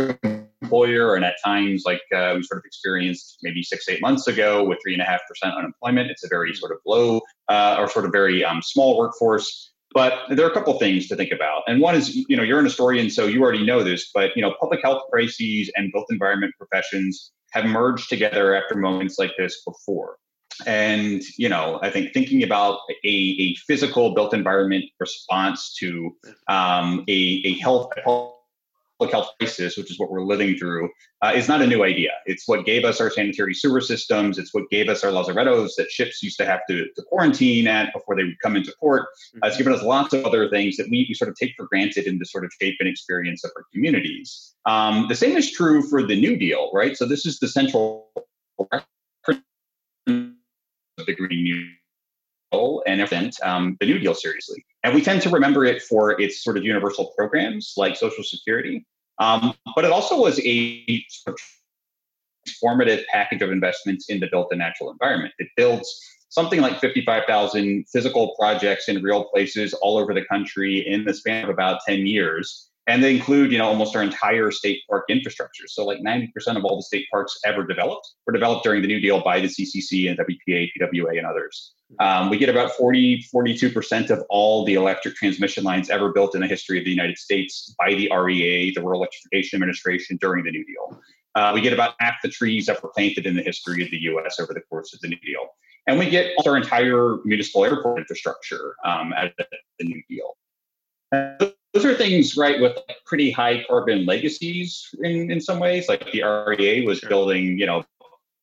[SPEAKER 2] employer. And at times, like uh, we sort of experienced maybe six, eight months ago with three and a half percent unemployment, it's a very sort of low uh, or sort of very um, small workforce. But there are a couple things to think about. And one is, you know, you're an historian, so you already know this, but, you know, public health crises and built environment professions have merged together after moments like this before. And, you know, I think thinking about a, a physical built environment response to um, a, a health health crisis, which is what we're living through, uh, is not a new idea. It's what gave us our sanitary sewer systems. It's what gave us our lazarettos that ships used to have to, to quarantine at before they would come into port. Uh, it's given us lots of other things that we, we sort of take for granted in the sort of shape and experience of our communities. Um, the same is true for the New Deal, right? So this is the central the Green New and event um, the New Deal seriously. And we tend to remember it for its sort of universal programs like Social Security. Um, but it also was a transformative package of investments in the built and natural environment. It builds something like 55,000 physical projects in real places all over the country in the span of about 10 years and they include you know almost our entire state park infrastructure. So like 90% of all the state parks ever developed were developed during the new deal by the ccc and wpa pwa and others. Um, we get about 40 42% of all the electric transmission lines ever built in the history of the united states by the rea the rural electrification administration during the new deal. Uh, we get about half the trees that were planted in the history of the us over the course of the new deal. And we get our entire municipal airport infrastructure um, at the new deal those are things, right, with pretty high carbon legacies in, in some ways. Like the REA was building, you know,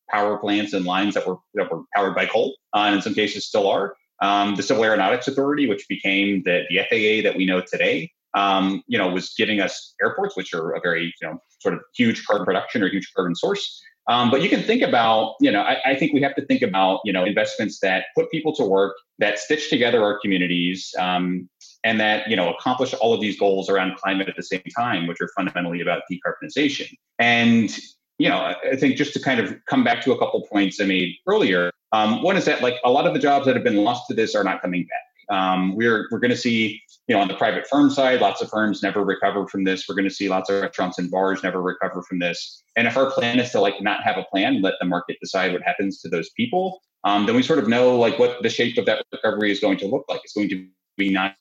[SPEAKER 2] power plants and lines that were that were powered by coal, uh, and in some cases still are. Um, the Civil Aeronautics Authority, which became the, the FAA that we know today, um, you know, was giving us airports, which are a very, you know, sort of huge carbon production or huge carbon source. Um, but you can think about, you know, I, I, think we have to think about, you know, investments that put people to work, that stitch together our communities, um, and that you know accomplish all of these goals around climate at the same time, which are fundamentally about decarbonization. And you know, I think just to kind of come back to a couple points I made earlier. Um, one is that like a lot of the jobs that have been lost to this are not coming back. Um, we're we're going to see, you know, on the private firm side, lots of firms never recover from this. We're going to see lots of restaurants and bars never recover from this. And if our plan is to like not have a plan, let the market decide what happens to those people, um, then we sort of know like what the shape of that recovery is going to look like. It's going to be not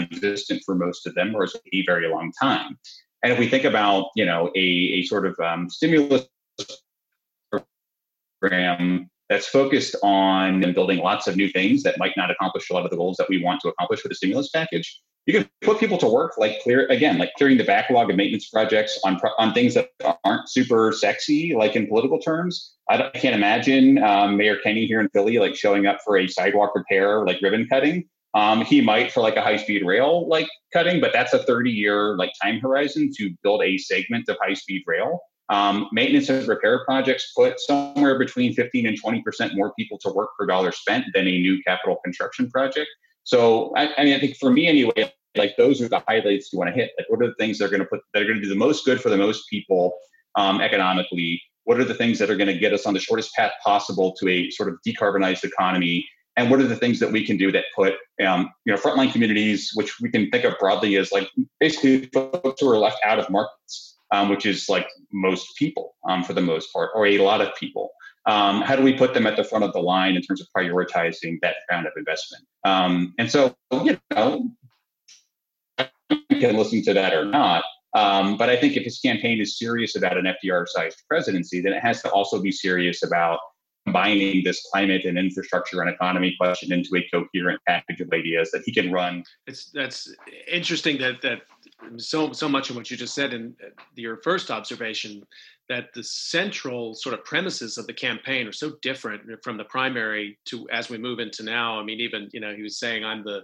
[SPEAKER 2] non-existent for most of them, or it's a very long time. And if we think about, you know, a, a sort of um, stimulus program that's focused on building lots of new things that might not accomplish a lot of the goals that we want to accomplish with a stimulus package. You can put people to work, like clear again, like clearing the backlog of maintenance projects on on things that aren't super sexy, like in political terms. I, I can't imagine um, Mayor Kenney here in Philly like showing up for a sidewalk repair, like ribbon cutting. Um, he might for like a high speed rail like cutting, but that's a 30 year like time horizon to build a segment of high speed rail. Um, maintenance and repair projects put somewhere between 15 and 20% more people to work per dollar spent than a new capital construction project. So, I, I mean, I think for me anyway, like those are the highlights you want to hit. Like, what are the things that are going to put that are going to do the most good for the most people um, economically? What are the things that are going to get us on the shortest path possible to a sort of decarbonized economy? And what are the things that we can do that put, um, you know, frontline communities, which we can think of broadly as like basically folks who are left out of markets um, which is like most people um, for the most part, or a lot of people. Um, how do we put them at the front of the line in terms of prioritizing that kind of investment? Um, and so, you know, you can listen to that or not. Um, but I think if his campaign is serious about an FDR sized presidency, then it has to also be serious about combining this climate and infrastructure and economy question into a coherent package of ideas that he can run.
[SPEAKER 1] It's that's interesting that that so so much of what you just said in uh, your first observation that the central sort of premises of the campaign are so different from the primary to as we move into now. I mean, even you know, he was saying, "I'm the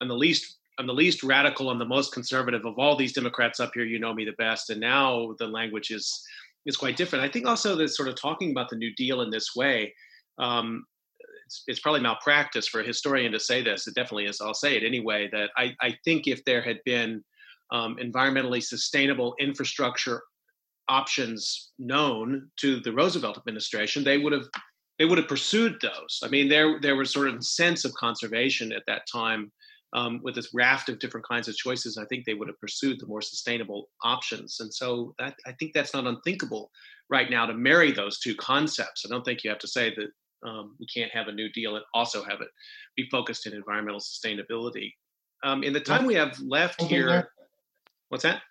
[SPEAKER 1] I'm the least I'm the least radical and the most conservative of all these Democrats up here. You know me the best." And now the language is is quite different. I think also that sort of talking about the New Deal in this way. Um, it's, it's, probably malpractice for a historian to say this. It definitely is. I'll say it anyway. That I, I think if there had been um, environmentally sustainable infrastructure options known to the Roosevelt administration, they would have they would have pursued those. I mean, there there was sort of a sense of conservation at that time um, with this raft of different kinds of choices. I think they would have pursued the more sustainable options, and so that I think that's not unthinkable right now to marry those two concepts. I don't think you have to say that um, we can't have a New Deal and also have it be focused in environmental sustainability. Um, in the time we have left here, What's that?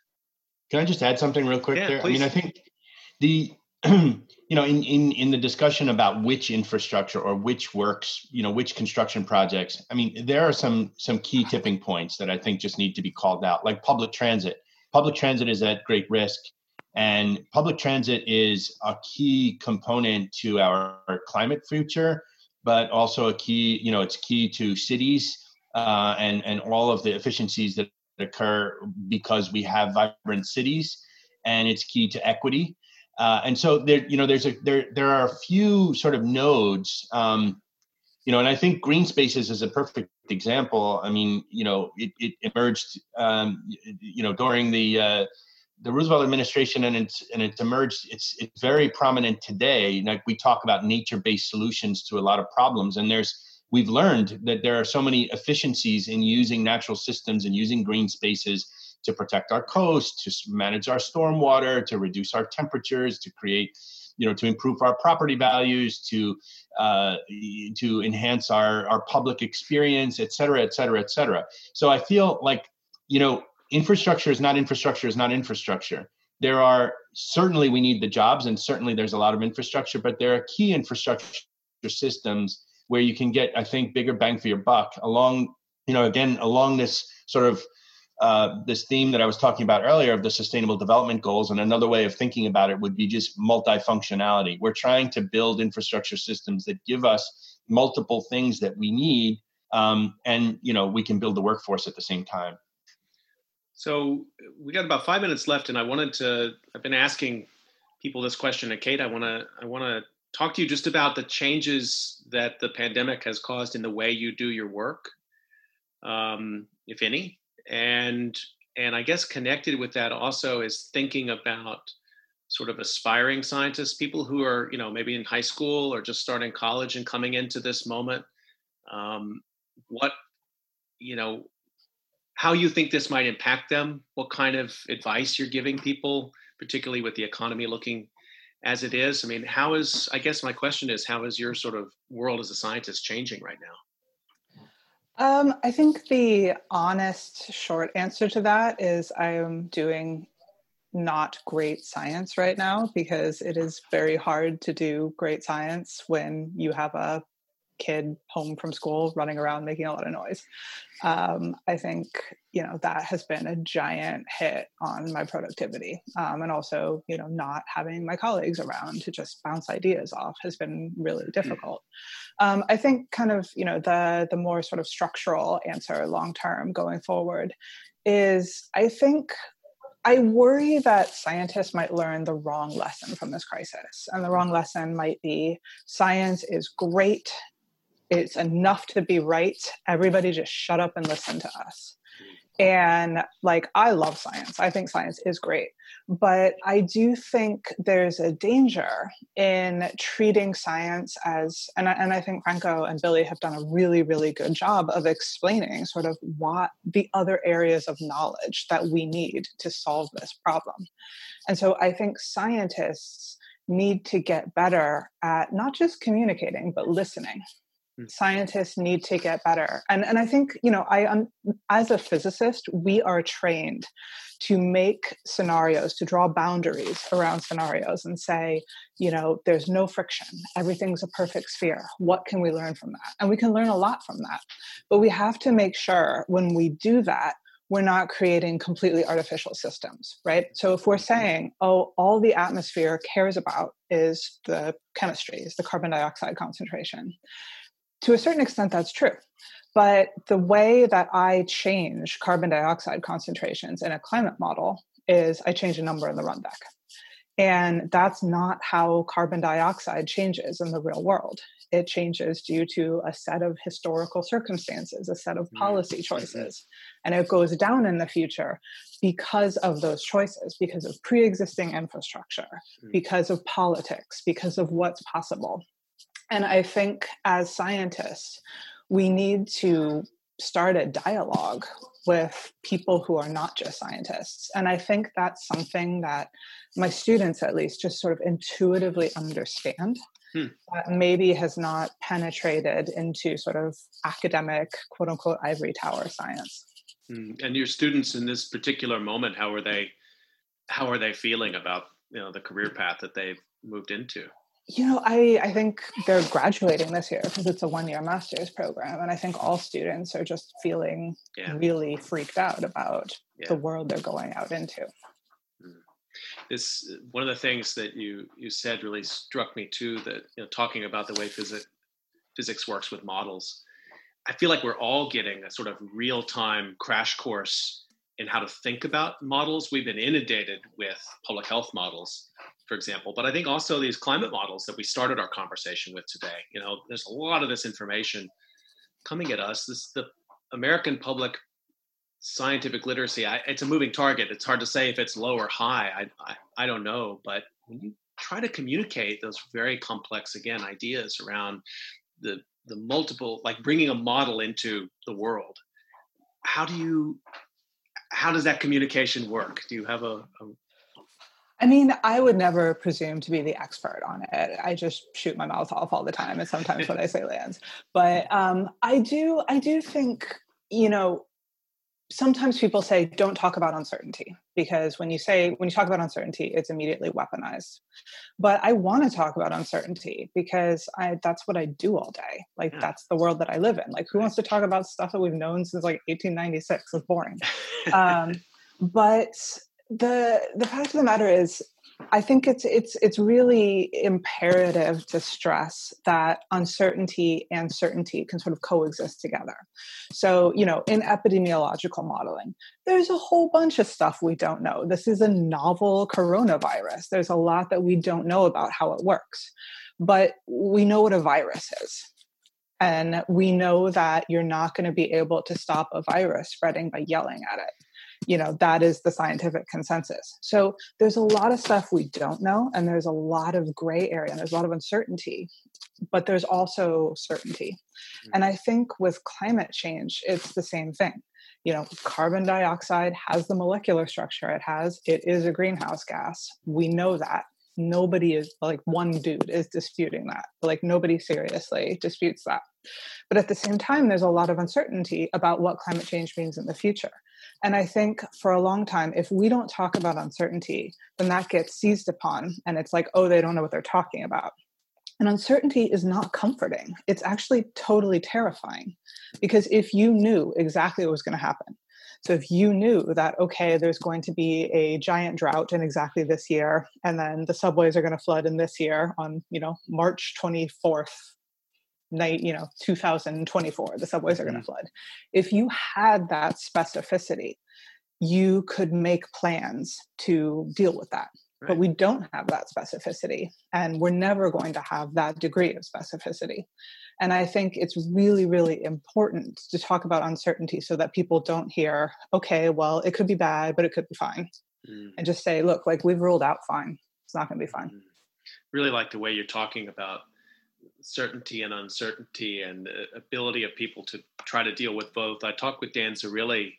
[SPEAKER 4] Can I just add something real quick
[SPEAKER 1] yeah,
[SPEAKER 4] there?
[SPEAKER 1] Please.
[SPEAKER 4] I mean, I think the you know in, in in the discussion about which infrastructure or which works you know which construction projects i mean there are some some key tipping points that i think just need to be called out like public transit. Public transit is at great risk and public transit is a key component to our, our climate future but also a key you know it's key to cities uh, and and all of the efficiencies that occur because we have vibrant cities and it's key to equity uh, and so there you know there's a there there are a few sort of nodes um, you know and i think green spaces is a perfect example. I mean you know it, it emerged um, you know during the uh, the Roosevelt administration and it's and it's emerged it's it's very prominent today. Like we talk about nature-based solutions to a lot of problems and there's we've learned that there are so many efficiencies in using natural systems and using green spaces to protect our coast, to manage our stormwater, to reduce our temperatures, to create, you know, to improve our property values, to uh, to enhance our our public experience, et cetera, et cetera, et cetera. So I feel like, you know, infrastructure is not infrastructure is not infrastructure. There are certainly we need the jobs, and certainly there's a lot of infrastructure, but there are key infrastructure systems where you can get, I think, bigger bang for your buck along, you know, again, along this sort of uh, this theme that I was talking about earlier of the sustainable development goals. And another way of thinking about it would be just multifunctionality. We're trying to build infrastructure systems that give us multiple things that we need. Um, and, you know, we can build the workforce at the same time.
[SPEAKER 1] So we got about five minutes left, and I wanted to. I've been asking people this question, and Kate, I want to. I want to talk to you just about the changes that the pandemic has caused in the way you do your work, um, if any, and and I guess connected with that also is thinking about sort of aspiring scientists, people who are you know maybe in high school or just starting college and coming into this moment. Um, what you know how you think this might impact them what kind of advice you're giving people particularly with the economy looking as it is? I mean, how is, I guess my question is, how is your sort of world as a scientist changing right now?
[SPEAKER 3] Um, I think the honest short answer to that is I am doing not great science right now because it is very hard to do great science when you have a kid home from school running around making a lot of noise. Um, I think you know that has been a giant hit on my productivity, um, and also you know not having my colleagues around to just bounce ideas off has been really mm. difficult. Um, I think kind of you know the the more sort of structural answer long term going forward is I think I worry that scientists might learn the wrong lesson from this crisis. And the wrong lesson might be science is great, it's enough to be right. Everybody just shut up and listen to us. And like, I love science, I think science is great. But I do think there's a danger in treating science as, and I, and I think Franco and Billy have done a really, really good job of explaining sort of what the other areas of knowledge that we need to solve this problem. And so I think scientists need to get better at not just communicating, but listening. Scientists need to get better. And and i think you know i um, as a physicist we are trained to make scenarios to draw boundaries around scenarios and say you know there's no friction. Everything's a perfect sphere. What can we learn from that? And we can learn a lot from that. But we have to make sure when we do that we're not creating completely artificial systems, right? So if we're mm-hmm. saying, oh, all the atmosphere cares about is the chemistry, is the carbon dioxide concentration, to a certain extent, that's true. But the way that I change carbon dioxide concentrations in a climate model is I change a number in the run deck. And that's not how carbon dioxide changes in the real world. It changes due to a set of historical circumstances, a set of mm-hmm. policy mm-hmm. choices. And it goes down in the future because of those choices, because of pre existing infrastructure, mm. because of politics, because of what's possible. And I think as scientists, we need to start a dialogue with people who are not just scientists. And I think that's something that my students, at least, just sort of intuitively understand. Hmm. That maybe has not penetrated into sort of academic, quote unquote, ivory tower science.
[SPEAKER 1] Hmm. And your students in this particular moment, how are they? How are they feeling about you know the career path that they've moved into?
[SPEAKER 3] You know i i think they're graduating this year because it's a one year master's program and i think all students are just feeling yeah. really freaked out about yeah. the world they're going out into
[SPEAKER 1] mm. this one of the things that you you said really struck me too that you know talking about the way physics physics works with models i feel like we're all getting a sort of real time crash course in how to think about models we've been inundated with public health models for example. But I think also these climate models that we started our conversation with today, you know, there's a lot of this information coming at us. This the American public scientific literacy. I, it's a moving target. It's hard to say if it's low or high. I, I I don't know. But when you try to communicate those very complex again ideas around the the multiple like bringing a model into the world how do you how does that communication work do you have a, a
[SPEAKER 3] I mean, I would never presume to be the expert on it. I just shoot my mouth off all the time, and sometimes what I say lands. But um, I do, I do think, you know, sometimes people say don't talk about uncertainty because when you say when you talk about uncertainty, it's immediately weaponized. But I want to talk about uncertainty because I that's what I do all day. Like yeah. that's the world that I live in. Like who wants to talk about stuff that we've known since like 1896? It's boring. um, but the the fact of the matter is I think it's it's it's really imperative to stress that uncertainty and certainty can sort of coexist together. So, you know, in epidemiological modeling, there's a whole bunch of stuff we don't know. This is a novel coronavirus. There's a lot that we don't know about how it works. But we know what a virus is. And we know that you're not going to be able to stop a virus spreading by yelling at it you know that is the scientific consensus. So there's a lot of stuff we don't know and there's a lot of gray area and there's a lot of uncertainty but there's also certainty. Mm-hmm. And i think with climate change it's the same thing. You know carbon dioxide has the molecular structure it has. It is a greenhouse gas. We know that. Nobody is like one dude is disputing that. Like nobody seriously disputes that. But at the same time, there's a lot of uncertainty about what climate change means in the future. And I think for a long time, if we don't talk about uncertainty, then that gets seized upon. And it's like, oh, they don't know what they're talking about. And uncertainty is not comforting. It's actually totally terrifying. Because if you knew exactly what was going to happen, so if you knew that, okay, there's going to be a giant drought in exactly this year, and then the subways are going to flood in this year on, you know, March 24th, night, you know, 2024, the subways are going to mm-hmm. flood. If you had that specificity, you could make plans to deal with that. Right. But we don't have that specificity, and we're never going to have that degree of specificity. And I think it's really, really important to talk about uncertainty so that people don't hear, okay, well, it could be bad, but it could be fine. Mm. And just say, look, like we've ruled out fine. It's not going to be fine. Mm.
[SPEAKER 1] Really like the way you're talking about certainty and uncertainty and the ability of people to try to deal with both. I talked with Dan Zarrilli,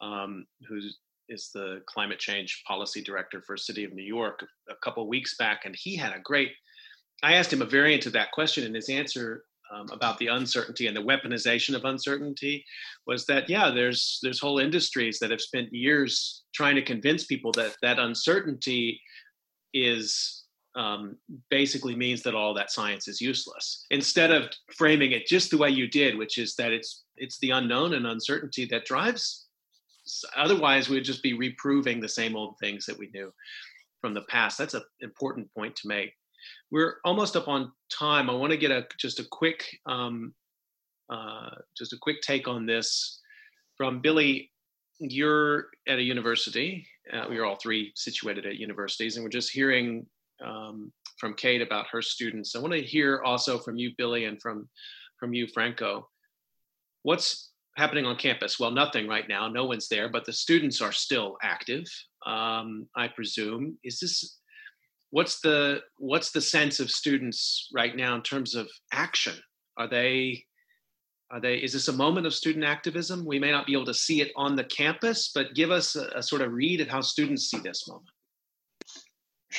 [SPEAKER 1] um, who is the climate change policy director for City of New York, a couple weeks back, and he had a great. I asked him a variant of that question, and his answer um, about the uncertainty and the weaponization of uncertainty was that yeah there's there's whole industries that have spent years trying to convince people that that uncertainty is um, basically means that all that science is useless instead of framing it just the way you did which is that it's it's the unknown and uncertainty that drives otherwise we'd just be reproving the same old things that we knew from the past that's an important point to make we're almost up on time. I want to get a just a quick um, uh, just a quick take on this from Billy. You're at a university. Uh, we are all three situated at universities, and we're just hearing um, from Kate about her students. I want to hear also from you, Billy, and from from you, Franco. What's happening on campus? Well, nothing right now. No one's there, but the students are still active. Um, I presume. Is this what's the what's the sense of students right now in terms of action are they are they is this a moment of student activism we may not be able to see it on the campus but give us a, a sort of read of how students see this moment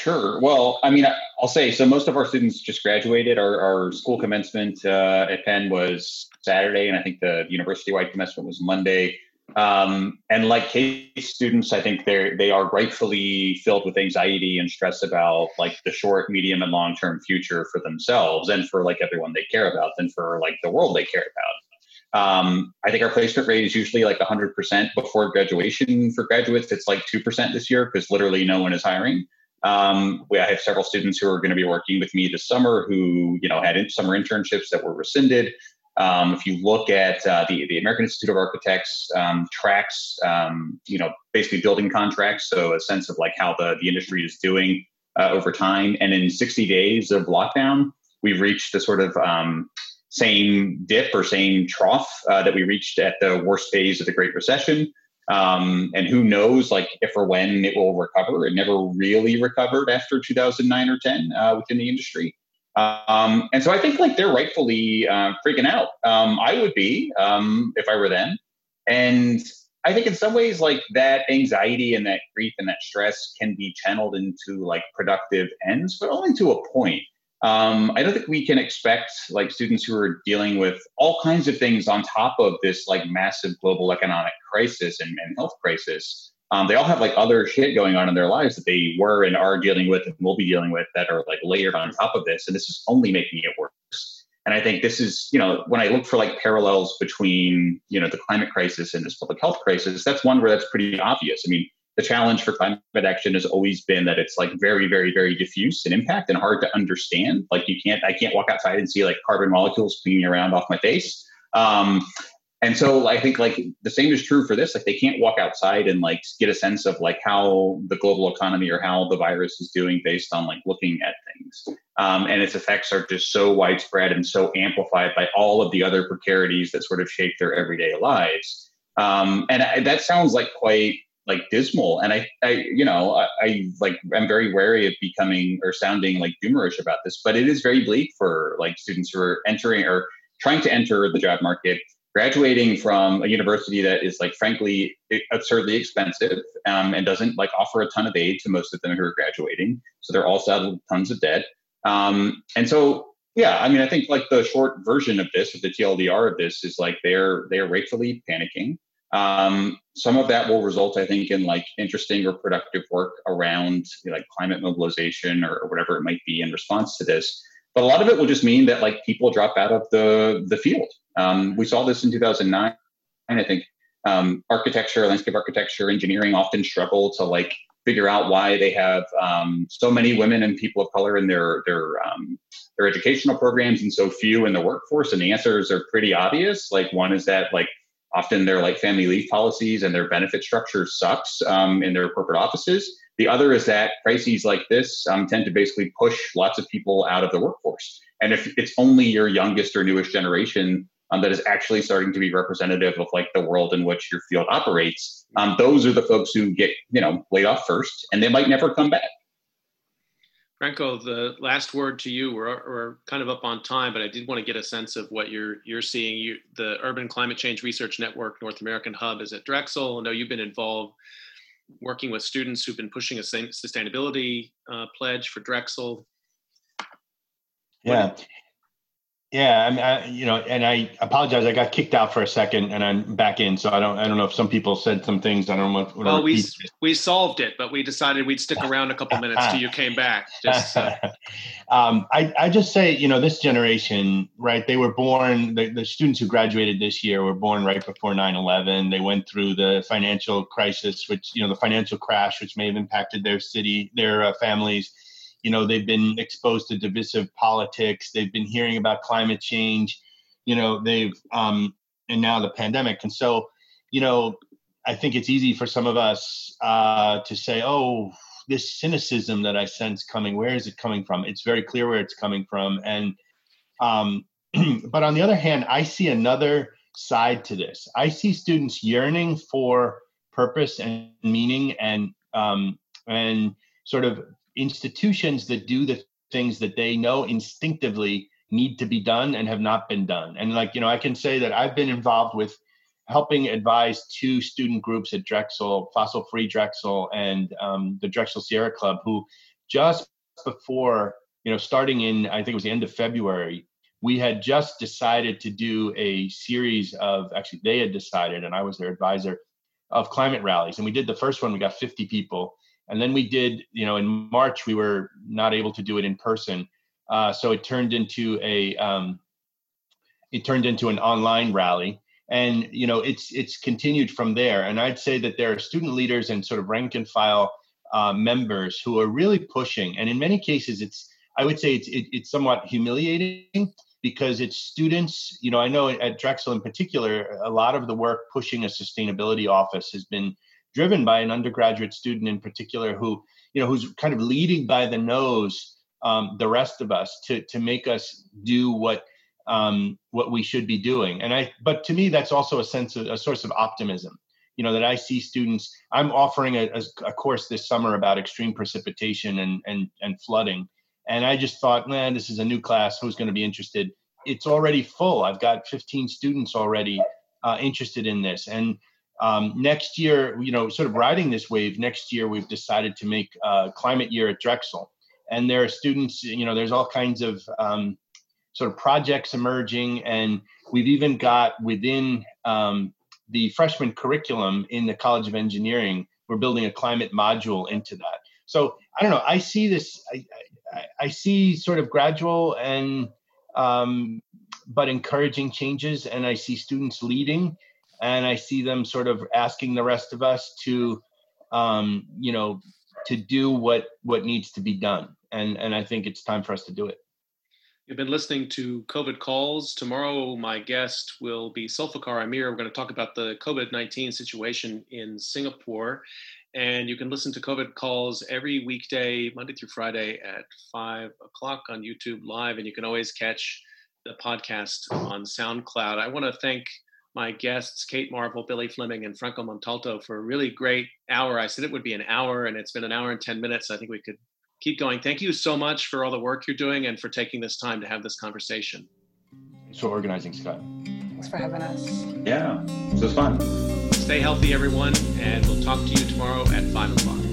[SPEAKER 2] Sure. Well, I mean, I'll say so. Most of our students just graduated. Our, our school commencement uh, at Penn was Saturday, and I think the university-wide commencement was Monday. Um, and like Kate's students, I think they're they are rightfully filled with anxiety and stress about like the short, medium, and long term future for themselves and for like everyone they care about and for like the world they care about. Um, I think our placement rate is usually like 100% before graduation. For graduates, it's like 2% this year because literally no one is hiring. Um, we, I have several students who are going to be working with me this summer who, you know, had in, summer internships that were rescinded. Um, if you look at uh, the, the American Institute of Architects um, tracks, um, you know, basically building contracts, so a sense of like how the, the industry is doing uh, over time. And in 60 days of lockdown, we've reached the sort of um, same dip or same trough uh, that we reached at the worst phase of the Great Recession. Um, and who knows, like if or when it will recover. It never really recovered after 2009 or 10 uh, within the industry. Um, and so I think like they're rightfully uh, freaking out. Um, I would be um, if I were them. And I think in some ways, like that anxiety and that grief and that stress can be channeled into like productive ends, but only to a point. Um, I don't think we can expect like students who are dealing with all kinds of things on top of this like massive global economic crisis and, and health crisis um, they all have like other shit going on in their lives that they were and are dealing with and will be dealing with that are like layered on top of this. And this is only making it worse. And I think this is, you know, when I look for like parallels between, you know, the climate crisis and this public health crisis, that's one where that's pretty obvious. I mean, the challenge for climate action has always been that it's like very, very, very diffuse in impact and hard to understand. Like you can't, I can't walk outside and see like carbon molecules pinging around off my face. Um, and so i think like the same is true for this like they can't walk outside and like get a sense of like how the global economy or how the virus is doing based on like looking at things um, and its effects are just so widespread and so amplified by all of the other precarities that sort of shape their everyday lives um, and I, that sounds like quite like dismal. And i i you know I, I like i'm very wary of becoming or sounding like doomerish about this but it is very bleak for like students who are entering or trying to enter the job market graduating from a university that is like frankly absurdly expensive um, and doesn't like offer a ton of aid to most of them who are graduating. So they're all saddled with tons of debt. Um, and so Yeah, I mean, I think like the short version of this, of the TLDR of this, is like they're they're rightfully panicking. Um, some of that will result, I think, in like interesting or productive work around you know, like climate mobilization or, or, whatever it might be in response to this. But a lot of it will just mean that like people drop out of the the field. Um, we saw this in 2009. I think um, architecture, landscape architecture, engineering often struggle to like figure out why they have um, so many women and people of color in their their um, their educational programs and so few in the workforce. And the answers are pretty obvious. Like one is that like often their like family leave policies and their benefit structure sucks um, in their corporate offices. The other is that crises like this um, tend to basically push lots of people out of the workforce. And if it's only your youngest or newest generation um, that is actually starting to be representative of like the world in which your field operates, um, those are the folks who get you know laid off first, and they might never come back.
[SPEAKER 1] Franco, the last word to you. We're, we're kind of up on time, but I did want to get a sense of what you're you're seeing. You, the Urban Climate Change Research Network North American Hub is at Drexel. I know you've been involved working with students who've been pushing a sustainability uh, pledge for Drexel.
[SPEAKER 4] Yeah, yeah, I, mean, I, you know, and I apologize. I got kicked out for a second, and I'm back in. So I don't, I don't know if some people said some things. I don't know. What,
[SPEAKER 1] well, we we solved it, but we decided we'd stick around a couple minutes till you came back. Just, uh...
[SPEAKER 4] um, I, I just say, you know, this generation, right? They were born. The, the students who graduated this year were born right before 9/11. They went through the financial crisis, which you know, the financial crash, which may have impacted their city, their uh, families you know they've been exposed to divisive politics they've been hearing about climate change you know they've um and now the pandemic. And so you know i think it's easy for some of us uh to say oh this cynicism that i sense coming where is it coming from? It's very clear where it's coming from. And um but on the other hand i see another side to this. I see students yearning for purpose and meaning and um and sort of institutions that do the things that they know instinctively need to be done and have not been done. And like, you know, I can say that I've been involved with helping advise two student groups at Drexel, Fossil Free Drexel and um, the Drexel Sierra Club, who just before, you know, starting in, I think it was the end of February, we had just decided to do a series of, actually, they had decided, and I was their advisor, of climate rallies. And we did the first one, we got 50 people and then we did you know in march we were not able to do it in person. Uh, so it turned into a um, it turned into an online rally. And you know it's it's continued from there. And i'd say that there are student leaders and sort of rank and file uh, members who are really pushing. And in many cases it's i would say it's it, it's somewhat humiliating because it's students you know i know at drexel in particular a lot of the work pushing a sustainability office has been driven by an undergraduate student in particular who you know who's kind of leading by the nose um, the rest of us to to make us do what um, what we should be doing. And i but to me that's also a sense of a source of optimism. You know that i see students i'm offering a, a course this summer about extreme precipitation and and and flooding. And i just thought man this is a new class. Who's going to be interested? It's already full. I've got 15 students already uh, interested in this. And um, next year, you know, sort of riding this wave, next year we've decided to make a climate year at Drexel. And there are students, you know, there's all kinds of um, sort of projects emerging. And we've even got within um, the freshman curriculum in the College of Engineering, we're building a climate module into that. So I don't know, I see this, I, I, I see sort of gradual and, um, but encouraging changes. And I see students leading and I see them sort of asking the rest of us to, um, you know, to do what what needs to be done, and and I think it's time for us to do it.
[SPEAKER 1] You've been listening to COVID Calls. Tomorrow, my guest will be Sulfikar Amir. We're going to talk about the COVID 19 situation in Singapore. And you can listen to COVID Calls every weekday, Monday through Friday at 5 o'clock on YouTube Live. And you can always catch the podcast on SoundCloud. I want to thank my guests, Kate Marvel, Billy Fleming, and Franco Montalto, for a really great hour. I said it would be an hour, and it's been an hour and 10 minutes. I think we could keep going. Thank you so much for all the work you're doing and for taking this time to have this conversation.
[SPEAKER 4] Thanks for organizing, Scott.
[SPEAKER 3] Thanks for having us.
[SPEAKER 2] Yeah, this was fun.
[SPEAKER 1] Stay healthy, everyone, and we'll talk to you tomorrow at 5 o'clock.